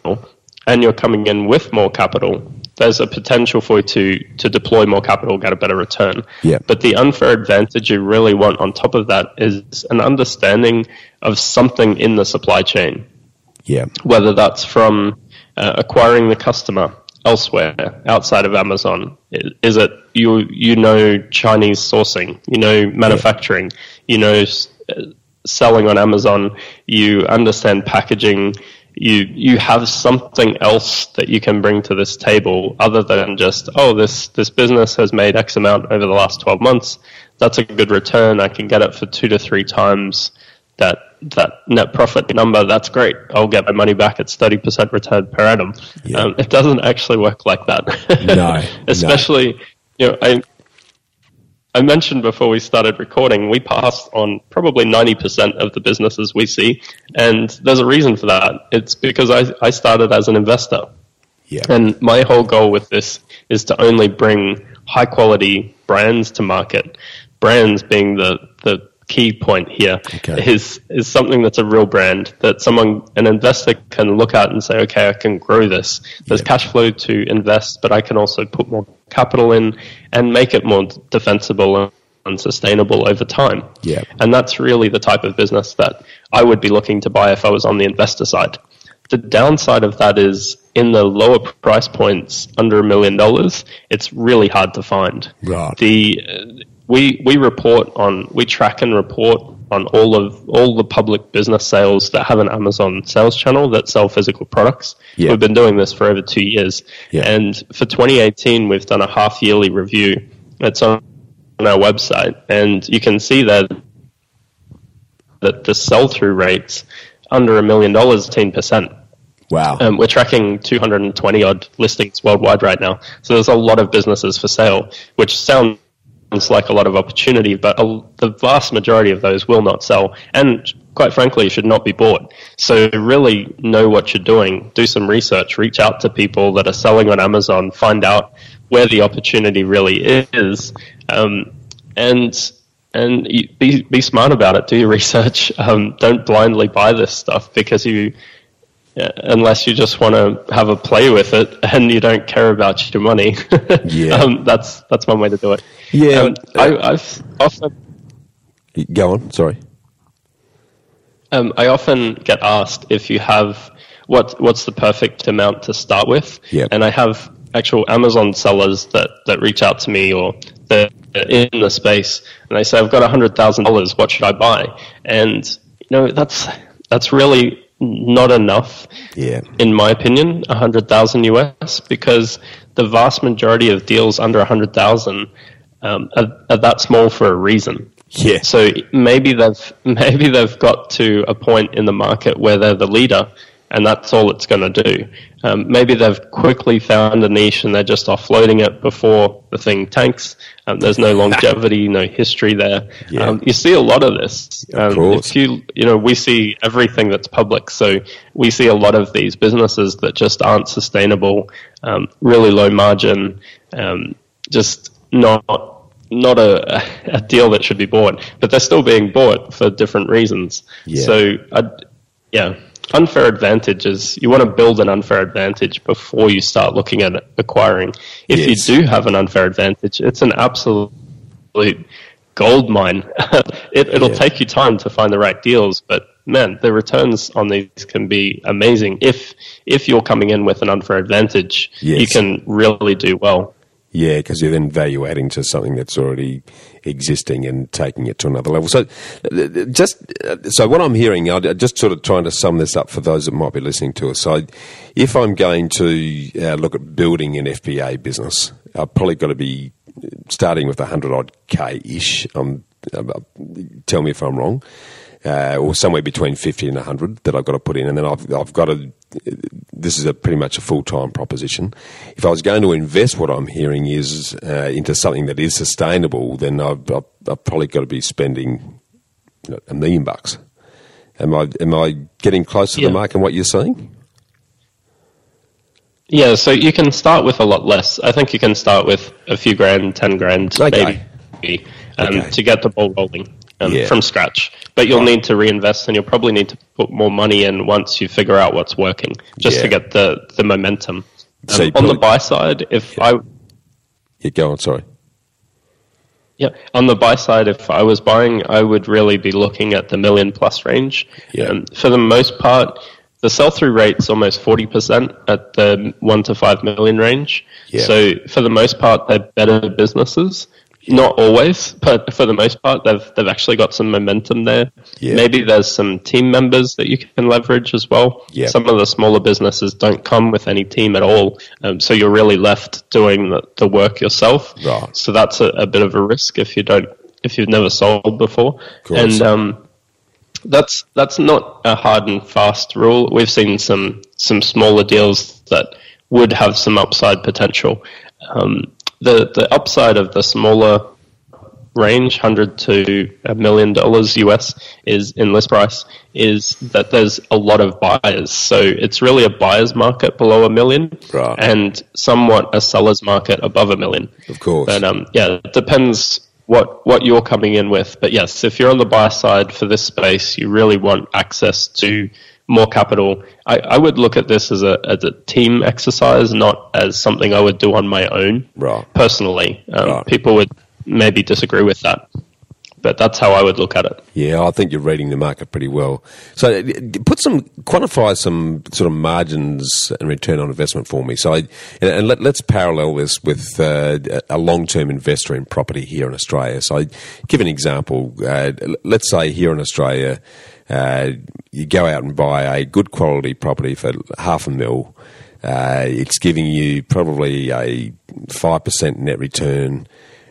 and you're coming in with more capital, there's a potential for you to to deploy more capital, get a better return. Yeah. But the unfair advantage you really want on top of that is an understanding of something in the supply chain. Yeah. Whether that's from uh, acquiring the customer elsewhere outside of Amazon, is it you you know Chinese sourcing, you know manufacturing, yeah. you know uh, selling on Amazon, you understand packaging, you you have something else that you can bring to this table other than just oh this this business has made X amount over the last twelve months. That's a good return. I can get it for two to three times that that net profit number. That's great. I'll get my money back. It's thirty percent return per annum. Yeah. Um, it doesn't actually work like that. no, [laughs] especially no. you know I I mentioned before we started recording, we pass on probably 90% of the businesses we see. And there's a reason for that. It's because I, I started as an investor. Yeah. And my whole goal with this is to only bring high quality brands to market. Brands being the, the key point here okay. is is something that's a real brand that someone an investor can look at and say, okay, I can grow this. There's yeah. cash flow to invest, but I can also put more capital in and make it more defensible and sustainable over time. Yeah. And that's really the type of business that I would be looking to buy if I was on the investor side. The downside of that is in the lower price points under a million dollars, it's really hard to find. Right. The we we report on we track and report on all of all the public business sales that have an Amazon sales channel that sell physical products. Yeah. We've been doing this for over two years, yeah. and for 2018, we've done a half yearly review. It's on our website, and you can see that that the sell through rates under a million dollars, ten percent. Wow. Um, we're tracking 220 odd listings worldwide right now. So there's a lot of businesses for sale, which sounds like a lot of opportunity, but a, the vast majority of those will not sell, and quite frankly, should not be bought. So really know what you're doing, do some research, reach out to people that are selling on Amazon, find out where the opportunity really is, um, and and be be smart about it. Do your research. Um, don't blindly buy this stuff because you unless you just want to have a play with it [laughs] and you don't care about your money. yeah, [laughs] um, that's that's one way to do it. Yeah, um, I, have often go on. Sorry. Um, I often get asked if you have what what's the perfect amount to start with. Yeah, and I have actual Amazon sellers that that reach out to me or they're in the space and they say I've got a hundred thousand dollars. What should I buy? And you know that's that's really not enough. Yeah. In my opinion, a hundred thousand US because the vast majority of deals under a hundred thousand um, are, are that small for a reason. Yeah. So maybe they've [laughs] maybe they've got to a point in the market where they're the leader, and that's all it's going to do. Um, maybe they've quickly found a niche and they're just offloading it before the thing tanks. Um, there's no longevity, no history there. Yeah. Um, you see a lot of this. Of um, if you, you know, we see everything that's public, so we see a lot of these businesses that just aren't sustainable, um, really low margin, um, just not not a, a deal that should be bought, but they're still being bought for different reasons. Yeah. So, I'd, yeah unfair advantage is you want to build an unfair advantage before you start looking at acquiring. If yes. you do have an unfair advantage, it's an absolute gold mine. [laughs] it, will yeah. take you time to find the right deals, but man, the returns on these can be amazing. If if you're coming in with an unfair advantage, yes. you can really do well. Yeah, because you're then value adding to something that's already existing and taking it to another level. So, just so what I'm hearing, I'm just sort of trying to sum this up for those that might be listening to us. So, if I'm going to uh, look at building an FBA business, I've probably got to be starting with a hundred odd k ish. Um, uh, tell me if I'm wrong uh, or somewhere between 50 and 100 that I've got to put in. And then I've, I've got to, this is a pretty much a full time proposition. If I was going to invest, what I'm hearing is uh, into something that is sustainable, then I've, I've, I've probably got to be spending you know, a million bucks. Am I, am I getting close to yeah. the mark in what you're saying? Yeah, so you can start with a lot less. I think you can start with a few grand, 10 grand, okay. maybe, um, okay. to get the ball rolling um, yeah. from scratch. But you'll need to reinvest, and you'll probably need to put more money in once you figure out what's working, just yeah. to get the the momentum. Um, so on the buy side, if yeah. I yeah, go on, sorry. Yeah, on the buy side, if I was buying, I would really be looking at the million plus range. Yeah. Um, for the most part, the sell through rate's almost 40% at the 1 to 5 million range. Yeah. So for the most part, they're better businesses. Not always, but for the most part, they've they've actually got some momentum there. Yeah. Maybe there's some team members that you can leverage as well. Yeah. Some of the smaller businesses don't come with any team at all, um, so you're really left doing the, the work yourself. Right. So that's a, a, bit of a risk if you don't if you've never sold before. And um, that's that's not a hard and fast rule. We've seen some some smaller deals that would have some upside potential. Um, the the upside of the smaller range, hundred to a million dollars US, is in list price, is that there's a lot of buyers. So it's really a buyer's market below a million, right. and somewhat a seller's market above a million. Of course, but um, yeah, it depends what what you're coming in with. But yes, if you're on the buy side for this space, you really want access to more capital. I, I would look at this as a as a team exercise, not as something I would do on my own. Right. Personally, um, Right. people would maybe disagree with that, but that's how I would look at it. Yeah, I think you're reading the market pretty well. So, put some quantify some sort of margins and return on investment for me. So, I, and, let, let's parallel this with uh, a long-term investor in property here in Australia. So, I give an example. Uh, let's say here in Australia, uh, you go out and buy a good quality property for half a mil. Uh, it's giving you probably a five percent net return.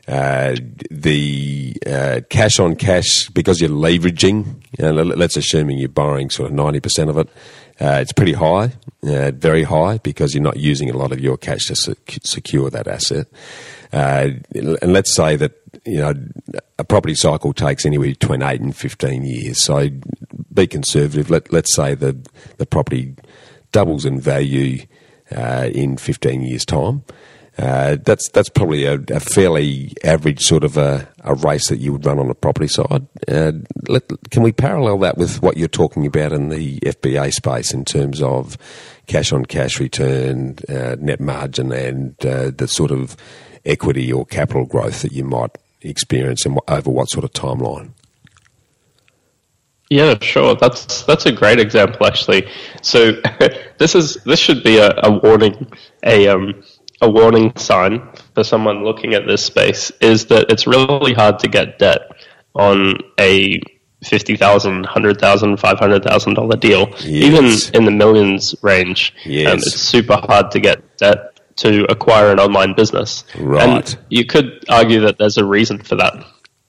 Uh, the uh, cash on cash because you're leveraging. You know, let- let's assuming you're borrowing sort of ninety percent of it. Uh, it's pretty high, uh, very high, because you're not using a lot of your cash to sec- secure that asset. Uh, and let's say that you know a property cycle takes anywhere between eight and fifteen years. So be conservative. Let let's say the the property doubles in value uh, in fifteen years' time. Uh, that's that's probably a, a fairly average sort of a, a race that you would run on the property side. Uh, let, can we parallel that with what you're talking about in the FBA space in terms of cash on cash return, uh, net margin, and uh, the sort of equity or capital growth that you might experience and over what sort of timeline? Yeah, sure. That's that's a great example, actually. So [laughs] this is this should be a, a warning, a um, a warning sign for someone looking at this space is that it's really hard to get debt on a fifty thousand, hundred thousand, five hundred thousand dollar deal, Yes. even in the millions range. Yes. Um, it's super hard to get debt to acquire an online business. Right. And you could argue that there's a reason for that.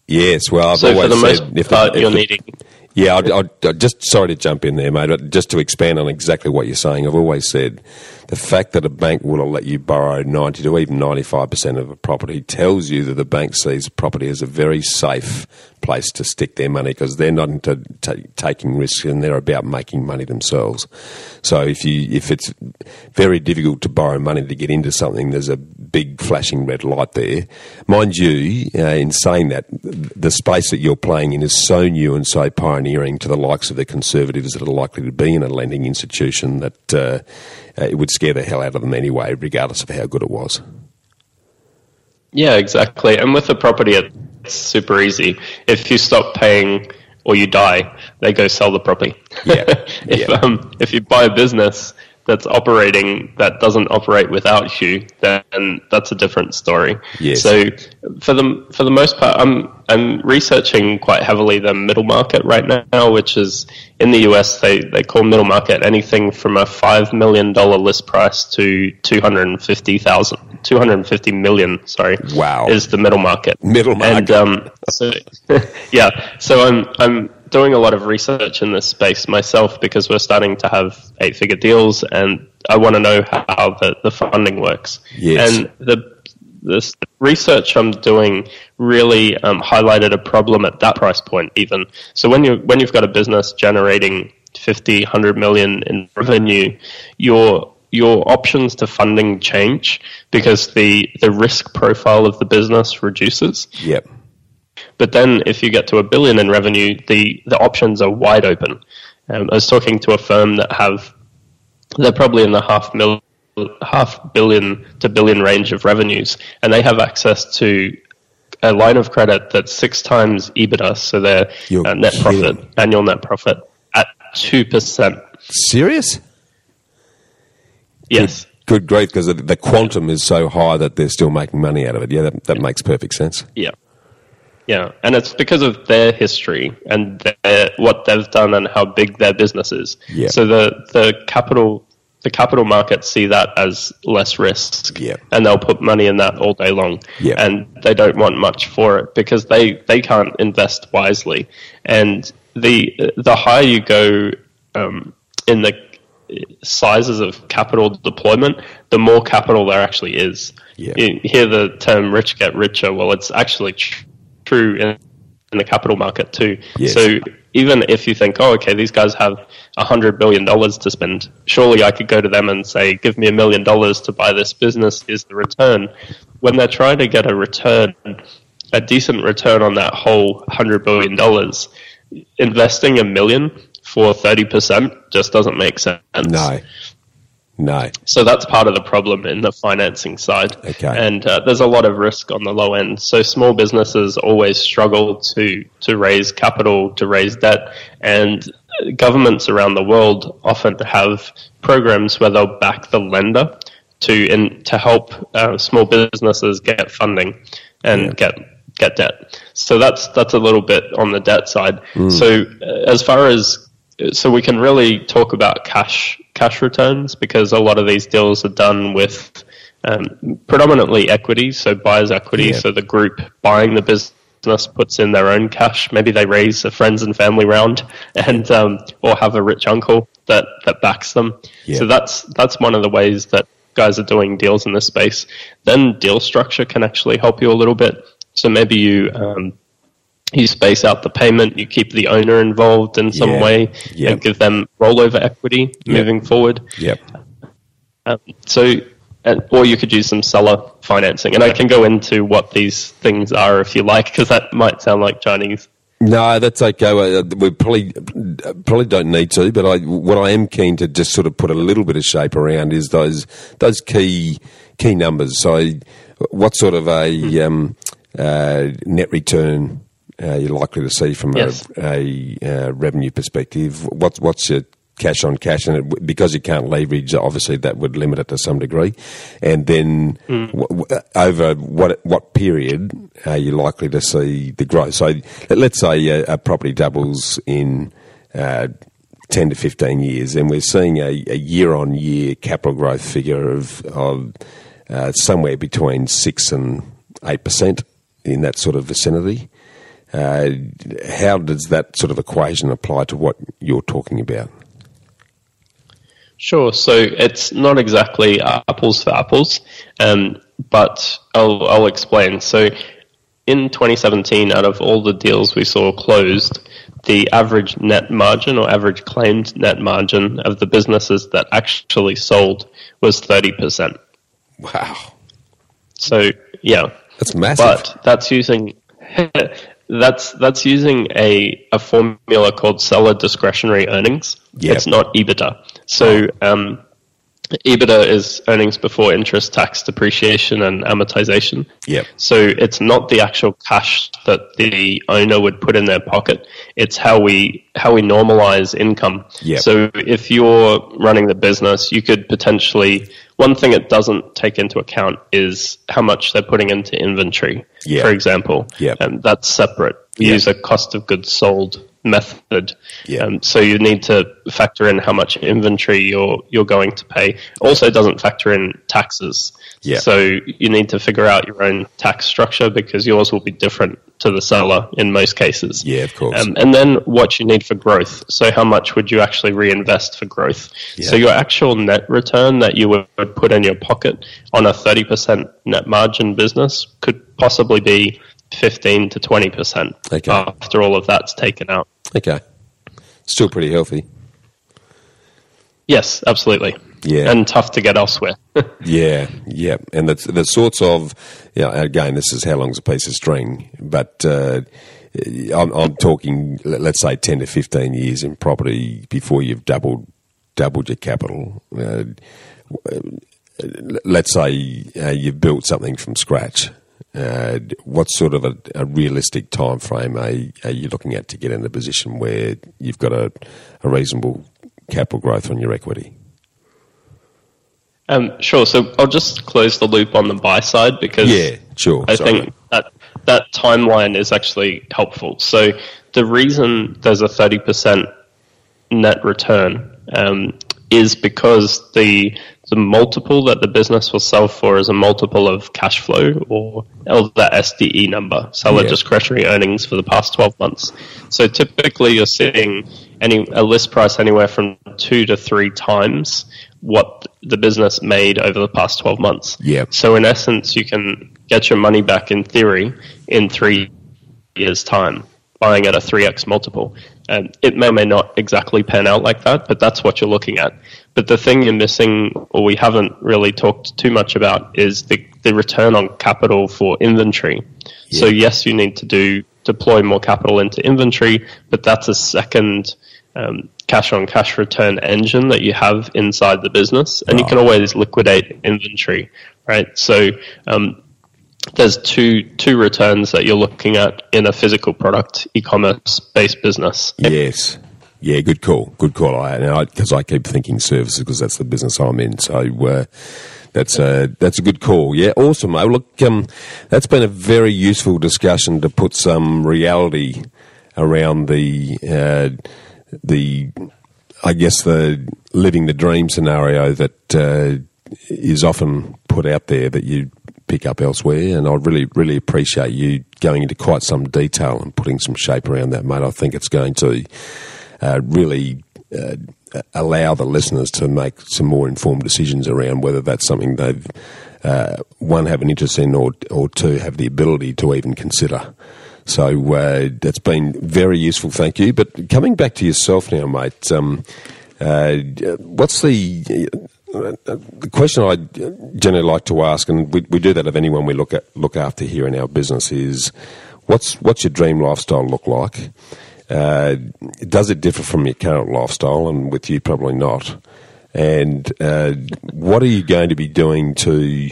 Yes, well, I've So for always the most said if the- if you're the- needing Yeah, I'd, I'd, just sorry to jump in there, mate. But just to expand on exactly what you're saying, I've always said the fact that a bank will let you borrow ninety to even ninety five percent of a property tells you that the bank sees property as a very safe place to stick their money because they're not into ta taking risks and they're about making money themselves. So if you if it's very difficult to borrow money to get into something, there's a big flashing red light there. Mind you, uh, in saying that, the space that you're playing in is so new and so pioneering to the likes of the conservatives that are likely to be in a lending institution that uh, uh, it would scare the hell out of them anyway, regardless of how good it was. Yeah, exactly. And with the property, it's super easy. If you stop paying or you die, they go sell the property. Yeah, [laughs] if yeah. um, if you buy a business that's operating that doesn't operate without you, then that's a different story. Yes. So for the for the most part, I'm I'm researching quite heavily the middle market right now, which is in the US they, they call middle market anything from a five million dollar list price to two hundred and fifty thousand. 250 million, sorry, Wow. is the middle market. Middle market. And um, so, [laughs] yeah, so I'm I'm doing a lot of research in this space myself because we're starting to have eight figure deals, and I want to know how the, the funding works. Yes. And the this research I'm doing really um, highlighted a problem at that price point. Even so, when you when you've got a business generating 50, 100 million in revenue, your your options to funding change because the the risk profile of the business reduces. Yep. But then if you get to a billion in revenue, the, the options are wide open. Um, I was talking to a firm that have, they're probably in the half mil, half billion to billion range of revenues, and they have access to a line of credit that's six times EBITDA, so their uh, net profit, annual net profit, at 2%. Serious? Yes. Good grief, because the, the quantum is so high that they're still making money out of it. Yeah, that, that makes perfect sense. Yeah. Yeah, and it's because of their history and their, what they've done and how big their business is. Yeah. So the the capital the capital markets see that as less risk, Yeah. and they'll put money in that all day long. Yeah. And they don't want much for it because they they can't invest wisely. And the the higher you go um, in the sizes of capital deployment, the more capital there actually is. Yeah. You hear the term "rich get richer." Well, it's actually tr- true in, in the capital market too. Yes. So even if you think, "Oh, okay, these guys have a hundred billion dollars to spend," surely I could go to them and say, "Give me a million dollars to buy this business." Is the return when they're trying to get a return a decent return on that whole hundred billion dollars. Investing a million for thirty percent just doesn't make sense. No. No. So that's part of the problem in the financing side. Okay. And uh, there's a lot of risk on the low end. So small businesses always struggle to to raise capital, to raise debt, and governments around the world often have programs where they'll back the lender to in, to help uh, small businesses get funding and Yeah. get get debt. So that's that's a little bit on the debt side. Mm. So uh, as far as so we can really talk about cash cash returns because a lot of these deals are done with um, predominantly equity, so buyers equity. Yeah. So the group buying the business puts in their own cash. Maybe they raise a friends and family round, [laughs] and um, or have a rich uncle that that backs them. Yeah. So that's that's one of the ways that guys are doing deals in this space. Then deal structure can actually help you a little bit. So maybe you um, you space out the payment, you keep the owner involved in some Yeah. way, Yeah. and give them rollover equity Yeah. moving forward. Yep. Um, so, and, or you could use some seller financing, and I can go into what these things are if you like, because that might sound like Chinese. No, that's okay. Uh, We probably probably don't need to, but I, what I am keen to just sort of put a little bit of shape around is those those key key numbers. So, what sort of a um, uh, net return uh, you're likely to see from Yes. a, a uh, revenue perspective? What's what's your cash on cash, and it, because you can't leverage, obviously that would limit it to some degree. And then w- w- over what what period are you likely to see the growth? So let- let's say a, a property doubles in. Uh, 10 to 15 years, and we're seeing a, a year on year capital growth figure of, of uh, somewhere between 6 and 8% in that sort of vicinity. Uh, how does that sort of equation apply to what you're talking about? Sure. So it's not exactly apples for apples, um, but I'll, I'll explain. So in 2017, out of all the deals we saw closed, the average net margin or average claimed net margin of the businesses that actually sold was 30%. Wow, So yeah, that's massive. but that's using [laughs] that's that's using a a formula called seller discretionary earnings. Yep. It's not EBITDA. So um, EBITDA is earnings before interest, tax, depreciation, and amortization. Yep. So it's not the actual cash that the owner would put in their pocket. It's how we how we normalize income. Yep. So if you're running the business, you could potentially one thing it doesn't take into account is how much they're putting into inventory. Yep. For example, Yep. and that's separate. We Yep. use a cost of goods sold method. Yep. Um, so you need to factor in how much inventory you're you're going to pay. Also, doesn't factor in taxes. Yep. So you need to figure out your own tax structure because yours will be different to the seller in most cases. Yeah, of course. Um, and then what you need for growth. So how much would you actually reinvest for growth? Yeah. So your actual net return that you would would put in your pocket on a 30% net margin business could possibly be 15 to 20% Okay. after all of that's taken out. okay, still pretty healthy. Yes, absolutely. Yeah. And tough to get elsewhere. [laughs] Yeah, yeah, and the the sorts of, you know, again, this is how long's a piece of string, but uh, I'm, I'm talking, let- let's say, ten to fifteen years in property before you've doubled doubled your capital. Uh, let's say uh, you've built something from scratch. Uh, what sort of a, a realistic time frame are, you- are you looking at to get in a position where you've got a, a reasonable capital growth on your equity? um, sure. So I'll just close the loop on the buy side because Yeah, sure. I sorry. think that that timeline is actually helpful. So the reason there's a 30% net return um, is because the the multiple that the business will sell for is a multiple of cash flow or, that SDE number, seller Yeah. discretionary earnings for the past 12 months. So typically you're seeing any a list price anywhere from two to three times what the business made over the past 12 months. Yep. So in essence, you can get your money back in theory in three years' time, buying at a 3x multiple. Um, it may or may not exactly pan out like that, but that's what you're looking at. But the thing you're missing, or we haven't really talked too much about, is the, the return on capital for inventory. Yeah. So yes, you need to do deploy more capital into inventory, but that's a second um, cash on cash return engine that you have inside the business, and you can always liquidate inventory, right? So um, there's two two returns that you're looking at in a physical product e-commerce based business. Yes. Yeah, good call. Good call. I because I, I, keep thinking services because that's the business I'm in. So uh, that's a that's a good call. Yeah, awesome. Look, um, that's been a very useful discussion to put some reality around the uh, the I guess the living the dream scenario that uh, is often put out there that you pick up elsewhere. And I really, really appreciate you going into quite some detail and putting some shape around that, mate. I think it's going to uh, really uh, allow the listeners to make some more informed decisions around whether that's something they've uh, one have an interest in or or two have the ability to even consider. So uh, that's been very useful. Thank you. But coming back to yourself now, mate. Um, uh, what's the the question I generally like to ask, and we, we do that of anyone we look at look after here in our business, is what's what's your dream lifestyle look like? Uh, does it differ from your current lifestyle? And with you, probably not. And uh, what are you going to be doing to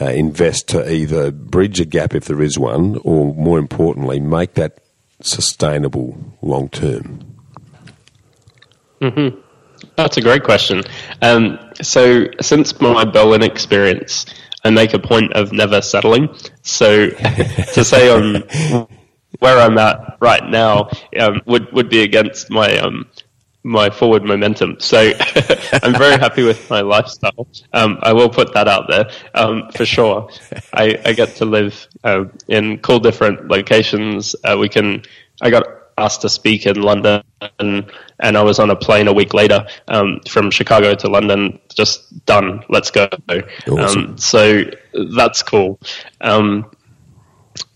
uh, invest to either bridge a gap if there is one, or more importantly, make that sustainable long term? Mm-hmm. That's a great question. Um, so, since my Berlin experience, I make a point of never settling. So, [laughs] to say on [laughs] where I'm at right now um, would would be against my um, my forward momentum. So, [laughs] I'm very happy with my lifestyle. Um, I will put that out there um, for sure. I, I, get to live uh, in cool different locations. Uh, we can. I got asked to speak in London, and, and I was on a plane a week later um, from Chicago to London. Just done. Let's go. Awesome. Um, so that's cool.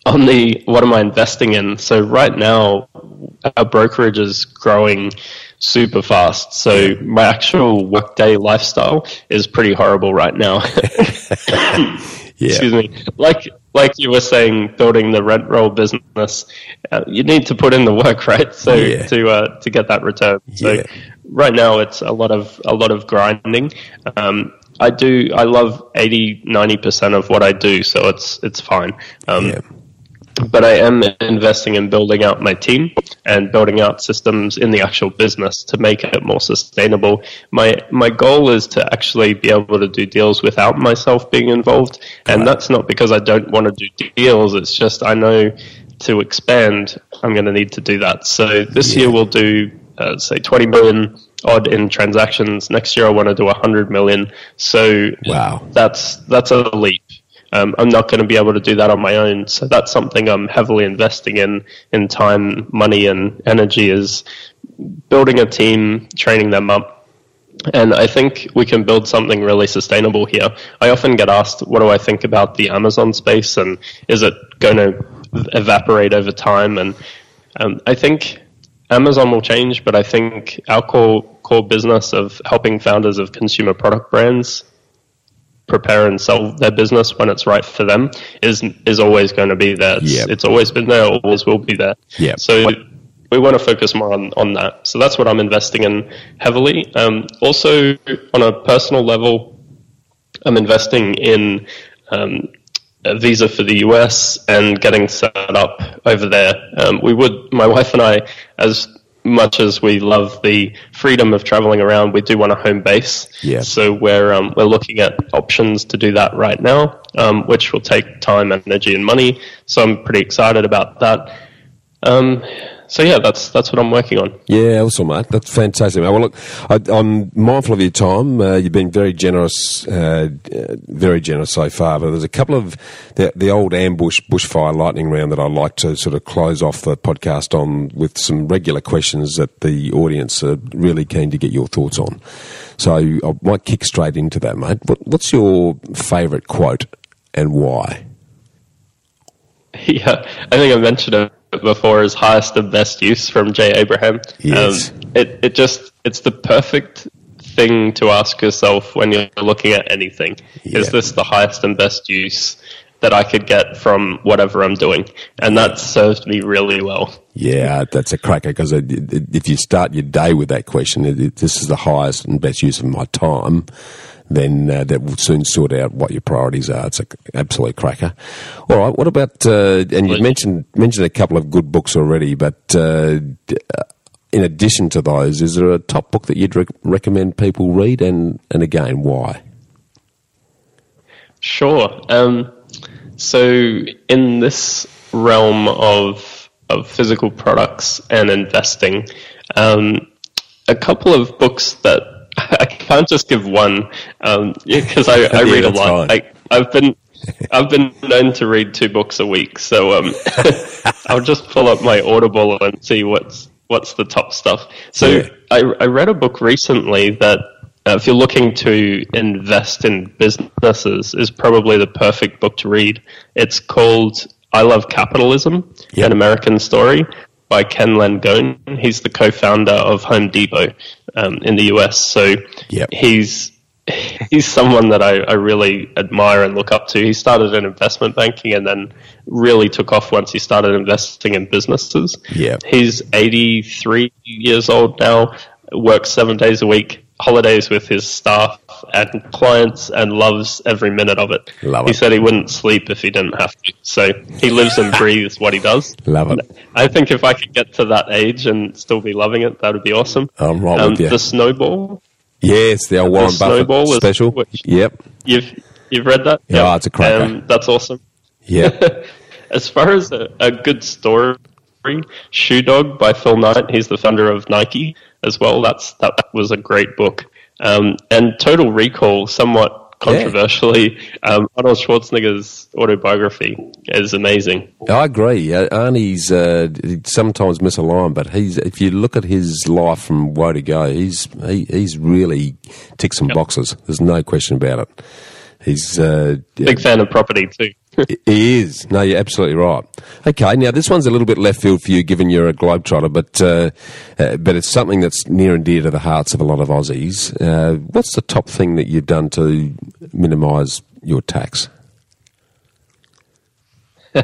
On the what am I investing in? So right now, our brokerage is growing super fast. So my actual workday lifestyle is pretty horrible right now. [laughs] [laughs] yeah. Excuse me. Like like you were saying, building the rent roll business, uh, you need to put in the work, [laughs] right? So yeah. to uh, to get that return. So yeah. right now, it's a lot of a lot of grinding. Um, I do. I love 80, 90 percent of what I do, so it's it's fine. Um, yeah but I am investing in building out my team and building out systems in the actual business to make it more sustainable. My my goal is to actually be able to do deals without myself being involved, and that's not because I don't want to do deals. It's just I know to expand, I'm going to need to do that. So this yeah. year we'll do uh, say 20 million odd in transactions. Next year I want to do 100 million. So wow, that's that's a leap um, I'm not going to be able to do that on my own. So that's something I'm heavily investing in in time, money, and energy is building a team, training them up. And I think we can build something really sustainable here. I often get asked, what do I think about the Amazon space and is it going to evaporate over time? And um, I think Amazon will change, but I think our core core business of helping founders of consumer product brands prepare and sell their business when it's right for them is is always going to be there. It's, yep. it's always been there, always will be there. Yeah. So we want to focus more on, on that. So that's what I'm investing in heavily. Um, also, on a personal level, I'm investing in um, a visa for the US and getting set up over there. Um, we would, my wife and I, as much as we love the freedom of traveling around, we do want a home base. Yeah. So we're um, we're looking at options to do that right now, um, which will take time, energy, and money. So I'm pretty excited about that. Um, so yeah, that's that's what I'm working on. Yeah, awesome, mate. That's fantastic. Well, look, I, am mindful of your time. Uh, you've been very generous, uh, very generous so far. But there's a couple of the, the old ambush bushfire lightning round that I like to sort of close off the podcast on with some regular questions that the audience are really keen to get your thoughts on. So I might kick straight into that, mate. What, what's your favourite quote and why? [laughs] Yeah, I think I mentioned it before is highest and best use from Jay Abraham. Yes. Um, it it just it's the perfect thing to ask yourself when you're looking at anything. Yeah. Is this the highest and best use that I could get from whatever I'm doing? And that served me really well. Yeah, that's a cracker because if you start your day with that question, this is the highest and best use of my time, then uh, that will soon sort out what your priorities are. It's an absolute cracker. All right, what about, uh, and you've mentioned, mentioned a couple of good books already, but uh, in addition to those, is there a top book that you'd recommend people read, and, and again, why? Sure. Um, so, in this realm of of physical products and investing, um, a couple of books that [laughs] I can't just give one because um, I, I, read yeah, a lot. I, I've been I've been known to read two books a week, so um, [laughs] I'll just pull up my Audible and see what's what's the top stuff. So yeah. I, I read a book recently that uh, if you're looking to invest in businesses, is probably the perfect book to read. It's called "I Love Capitalism: yep. An American Story" by Ken Langone. He's the co-founder of Home Depot um, in the US. So yep. he's he's someone that I, I, really admire and look up to. He started in investment banking and then really took off once he started investing in businesses. Yeah. He's 83 years old now, works seven days a week, holidays with his staff and clients, and loves every minute of it. Love he said he wouldn't sleep if he didn't have to. So he lives and breathes what he does. Love it. I think if I could get to that age and still be loving it, that would be awesome. I'm right um, with you. The Snowball Yes, the old Warren the Buffett Snowball special. Which, yep. You've you've read that? Yeah, yep. it's a cracker. Um, that's awesome. Yeah. [laughs] as far as a, a, good story, Shoe Dog by Phil Knight. He's the founder of Nike as well. That's that was a great book. Um, and Total Recall, somewhat controversially, yeah. um, Arnold Schwarzenegger's autobiography is amazing. I agree. Uh, Arnie's uh, sometimes misaligned, but he's if you look at his life from way to go, he's he, he's really ticked some yep. boxes. There's no question about it. He's uh, big fan of property too. He is. No, you're absolutely right. Okay, now this one's a little bit left field for you, given you're a globetrotter, but uh, uh, but it's something that's near and dear to the hearts of a lot of Aussies. Uh, what's the top thing that you've done to minimise your tax? [laughs]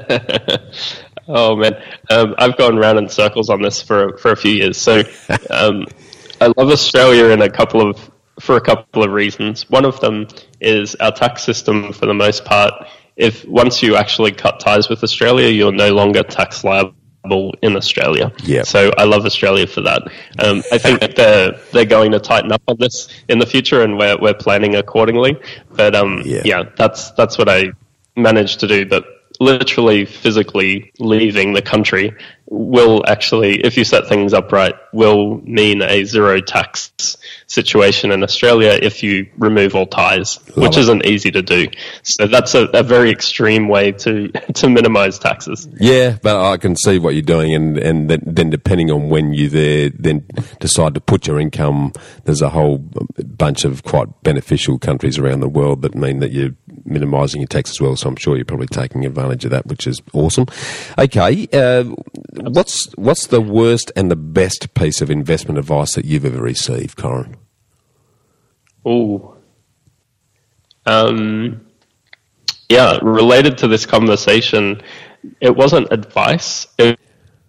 oh man, um, I've gone round in circles on this for for a few years. So [laughs] um, I love Australia in a couple of for a couple of reasons. One of them is our tax system, for the most part. If once you actually cut ties with Australia, you're no longer tax liable in Australia. Yeah. So I love Australia for that. Um, I think that they're they're going to tighten up on this in the future, and we're we're planning accordingly. But um, yeah. yeah, that's that's what I managed to do. But literally physically leaving the country will actually, if you set things up right, will mean a zero tax situation in Australia if you remove all ties, Love which is isn't easy to do. So that's a, a, very extreme way to [laughs] to minimize taxes. Yeah, but I can see what you're doing, and and then depending on when you there, then decide to put your income. There's a whole bunch of quite beneficial countries around the world that mean that you're minimising your tax as well. So I'm sure you're probably taking advantage of that, which is awesome. Okay, uh, what's what's the worst and the best piece of investment advice that you've ever received, Coran? Oh, um, yeah. Related to this conversation, it wasn't advice. It,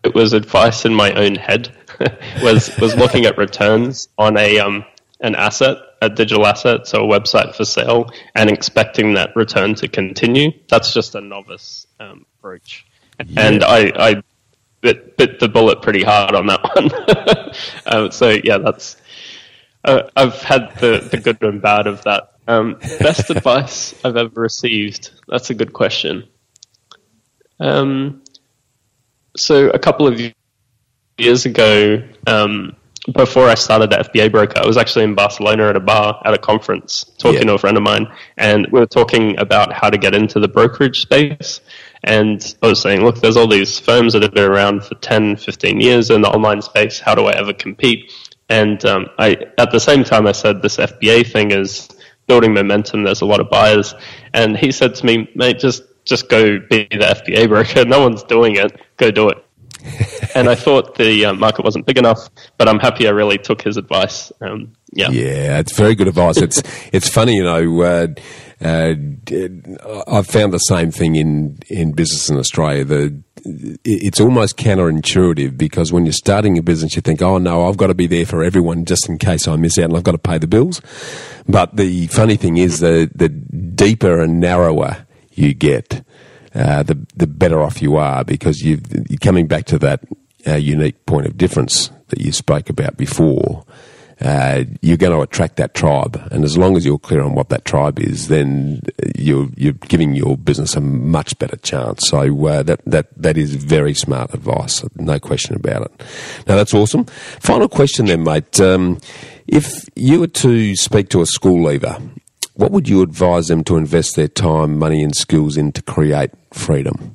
it was advice in my own head. [laughs] was was looking at returns on a um, an asset, a digital asset, so a website for sale, and expecting that return to continue. That's just a novice um, approach. Yeah. And I, I bit, bit the bullet pretty hard on that [laughs] one. um, so yeah, that's uh, I've had the, the good and bad of that. Um, best advice I've ever received. That's a good question. Um, so a couple of years ago, um, before I started the FBA broker, I was actually in Barcelona at a bar at a conference talking yeah. to a friend of mine, and we were talking about how to get into the brokerage space. And I was saying, look, there's all these firms that have been around for 10, 15 years in the online space. How do I ever compete? And um, I, at the same time, I said this FBA thing is building momentum. There's a lot of buyers, and he said to me, mate, just just go be the FBA broker. [laughs] No one's doing it. Go do it. [laughs] and I thought the uh, market wasn't big enough, but I'm happy I really took his advice. Um, yeah, yeah, it's very good advice. It's it's funny, you know. Uh, uh, I've found the same thing in in business in Australia. The it's almost counterintuitive because when you're starting a business, you think, "Oh no, I've got to be there for everyone just in case I miss out, and I've got to pay the bills." But the funny thing is, the the deeper and narrower you get, uh, the the better off you are because you are coming back to that uh, unique point of difference that you spoke about before. Uh, you're going to attract that tribe, and as long as you're clear on what that tribe is, then you're you're giving your business a much better chance. So uh, that that that is very smart advice, no question about it. Now that's awesome. Final question then, mate. Um, if you were to speak to a school leaver what would you advise them to invest their time, money, and skills in to create freedom?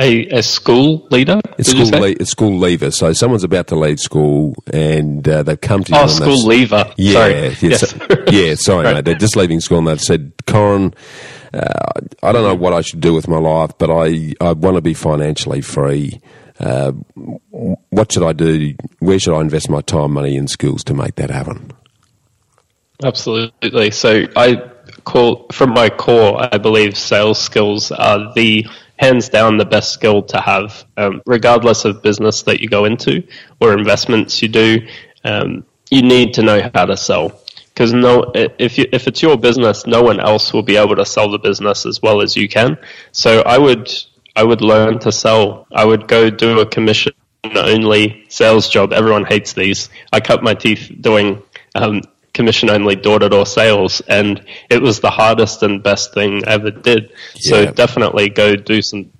A, a school leader? A school, le- school leaver. So someone's about to leave school and uh, they've come to you. Oh, school leaver. Yeah, sorry. Yeah, yes. so, yeah, sorry, right. mate. They're just leaving school and they've said, Coran, uh, I don't know what I should do with my life, but I, I want to be financially free. Uh, what should I do? Where should I invest my time, money, and skills to make that happen? Absolutely. So I call from my core, I believe sales skills are the hands down the best skill to have, um, regardless of business that you go into or investments you do. Um, you need to know how to sell because no, if you, if it's your business, no one else will be able to sell the business as well as you can. So I would I would learn to sell. I would go do a commission only sales job. Everyone hates these. I cut my teeth doing um, commission only door to door sales, and it was the hardest and best thing I ever did. Yeah. So definitely go do some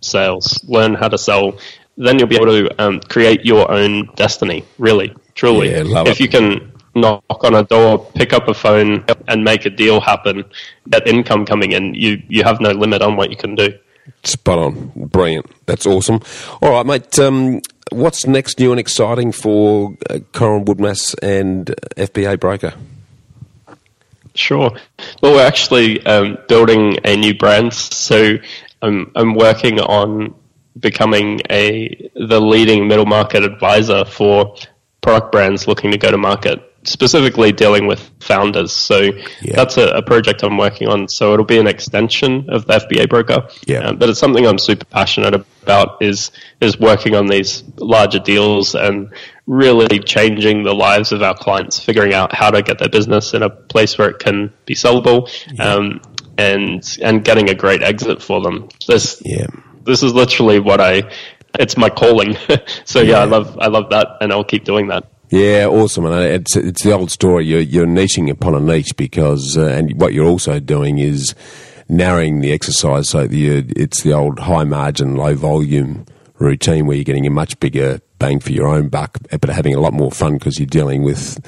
sales, learn how to sell. Then you'll be able to um, create your own destiny. Really, truly, yeah, if you can knock on a door, pick up a phone, and make a deal happen, that income coming in, you you have no limit on what you can do. Spot on, brilliant. That's awesome. All right, mate. Um, what's next new and exciting for uh, Coran Woodmass and FBA Broker? Sure. Well, we're actually um, building a new brand, so I'm, I'm working on becoming a the leading middle market advisor for product brands looking to go to market specifically dealing with founders. So yeah. that's a, a, project I'm working on. So it'll be an extension of the FBA broker. Yeah. Um, but it's something I'm super passionate about is is working on these larger deals and really changing the lives of our clients, figuring out how to get their business in a place where it can be sellable, yeah. um, and and getting a great exit for them. This yeah. this is literally what I it's my calling. [laughs] so yeah, I love I love that and I'll keep doing that. Yeah, awesome. And it's it's the old story. You're you're niching upon a niche because, uh, and what you're also doing is narrowing the exercise so that you, it's the old high margin, low volume routine where you're getting a much bigger bang for your own buck, but having a lot more fun because you're dealing with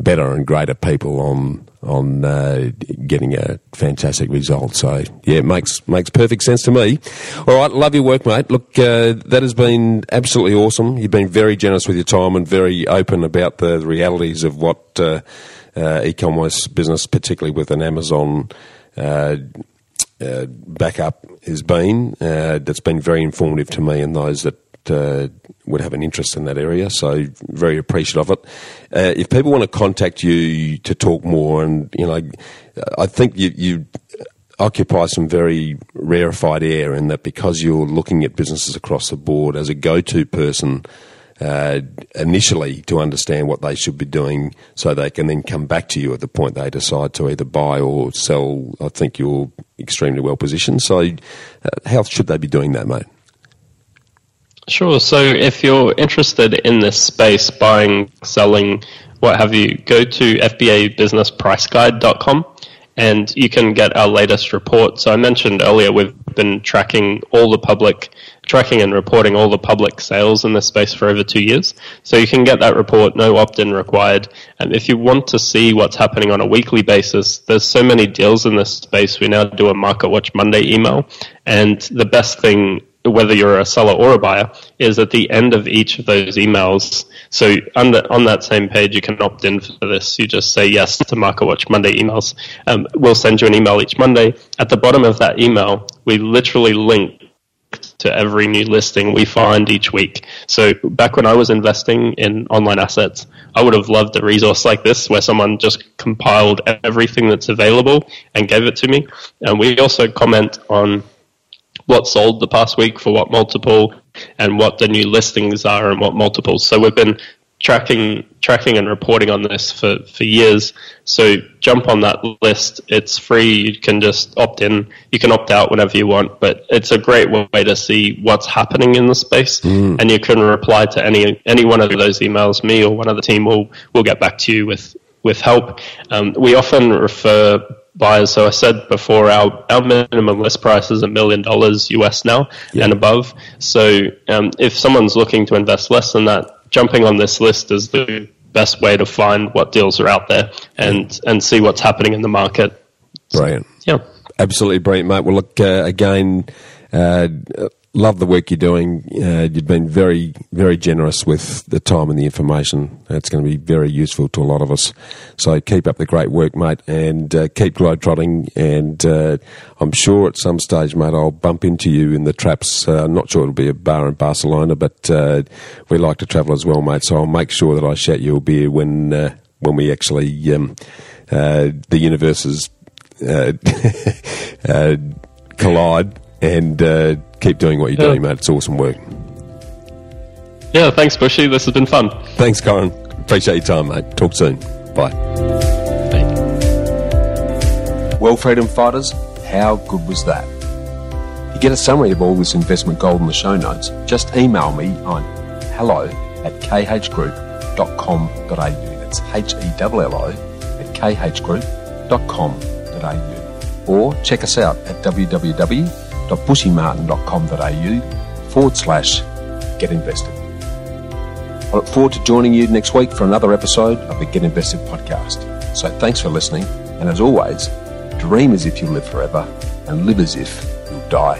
better and greater people on on uh, getting a fantastic result. So yeah, it makes makes perfect sense to me. All right, love your work, mate. Look, uh, that has been absolutely awesome. You've been very generous with your time and very open about the realities of what uh, uh e-commerce business, particularly with an Amazon. Uh, uh, backup has been that's been very informative to me and those that uh, would have an interest in that area. So very appreciative of it. Uh, if people want to contact you to talk more, and you know, I think you, you occupy some very rarefied air in that because you're looking at businesses across the board as a go-to person. Uh, initially, to understand what they should be doing, so they can then come back to you at the point they decide to either buy or sell. I think you're extremely well positioned. So, uh, how should they be doing that, mate? Sure. So if you're interested in this space, buying, selling, what have you, go to fbabusinesspriceguide.com and you can get our latest report. So I mentioned earlier we've been tracking all the public, tracking and reporting all the public sales in this space for over two years. So you can get that report, no opt-in required. And if you want to see what's happening on a weekly basis, there's so many deals in this space. We now do a Market Watch Monday email. And the best thing whether you're a seller or a buyer, is at the end of each of those emails. So on, the, on that same page, you can opt in for this. You just say yes to MarketWatch Monday emails. Um, we'll send you an email each Monday. At the bottom of that email, we literally link to every new listing we find each week. So back when I was investing in online assets, I would have loved a resource like this where someone just compiled everything that's available and gave it to me. And we also comment on what sold the past week for what multiple and what the new listings are and what multiples. So we've been tracking tracking and reporting on this for, for years. So jump on that list. It's free. You can just opt in. You can opt out whenever you want, but it's a great way to see what's happening in the space. Mm. And you can reply to any any one of those emails. Me or one of the team will will get back to you with with help. Um, we often refer buyers. So I said before, our, our minimum list price is a million dollars US now yeah. and above. So um, if someone's looking to invest less than that, jumping on this list is the best way to find what deals are out there and and see what's happening in the market. Brilliant. Yeah. Absolutely brilliant, mate. Well, look, uh, again, uh, love the work you're doing. Uh, you've been very, very generous with the time and the information. It's going to be very useful to a lot of us. So keep up the great work, mate, and uh, keep globetrotting. And uh, I'm sure at some stage, mate, I'll bump into you in the traps. Uh, I'm not sure it'll be a bar in Barcelona, but uh, we like to travel as well, mate. So I'll make sure that I shout you a beer when uh, when we actually um, the universes [laughs] collide and uh, keep doing what you're yeah. doing, mate. It's awesome work. Yeah, thanks, Bushy. This has been fun. Thanks, Coran. Appreciate your time, mate. Talk soon. Bye. Well, freedom fighters, how good was that? To get a summary of all this investment gold in the show notes, just email me on hello at khgroup.com.au. That's H-E-L-L-O at khgroup.com.au. Or check us out at www www.bushymartin.com.au forward slash get invested. I look forward to joining you next week for another episode of the Get Invested podcast. So thanks for listening, and as always, dream as if you live forever and live as if you'll die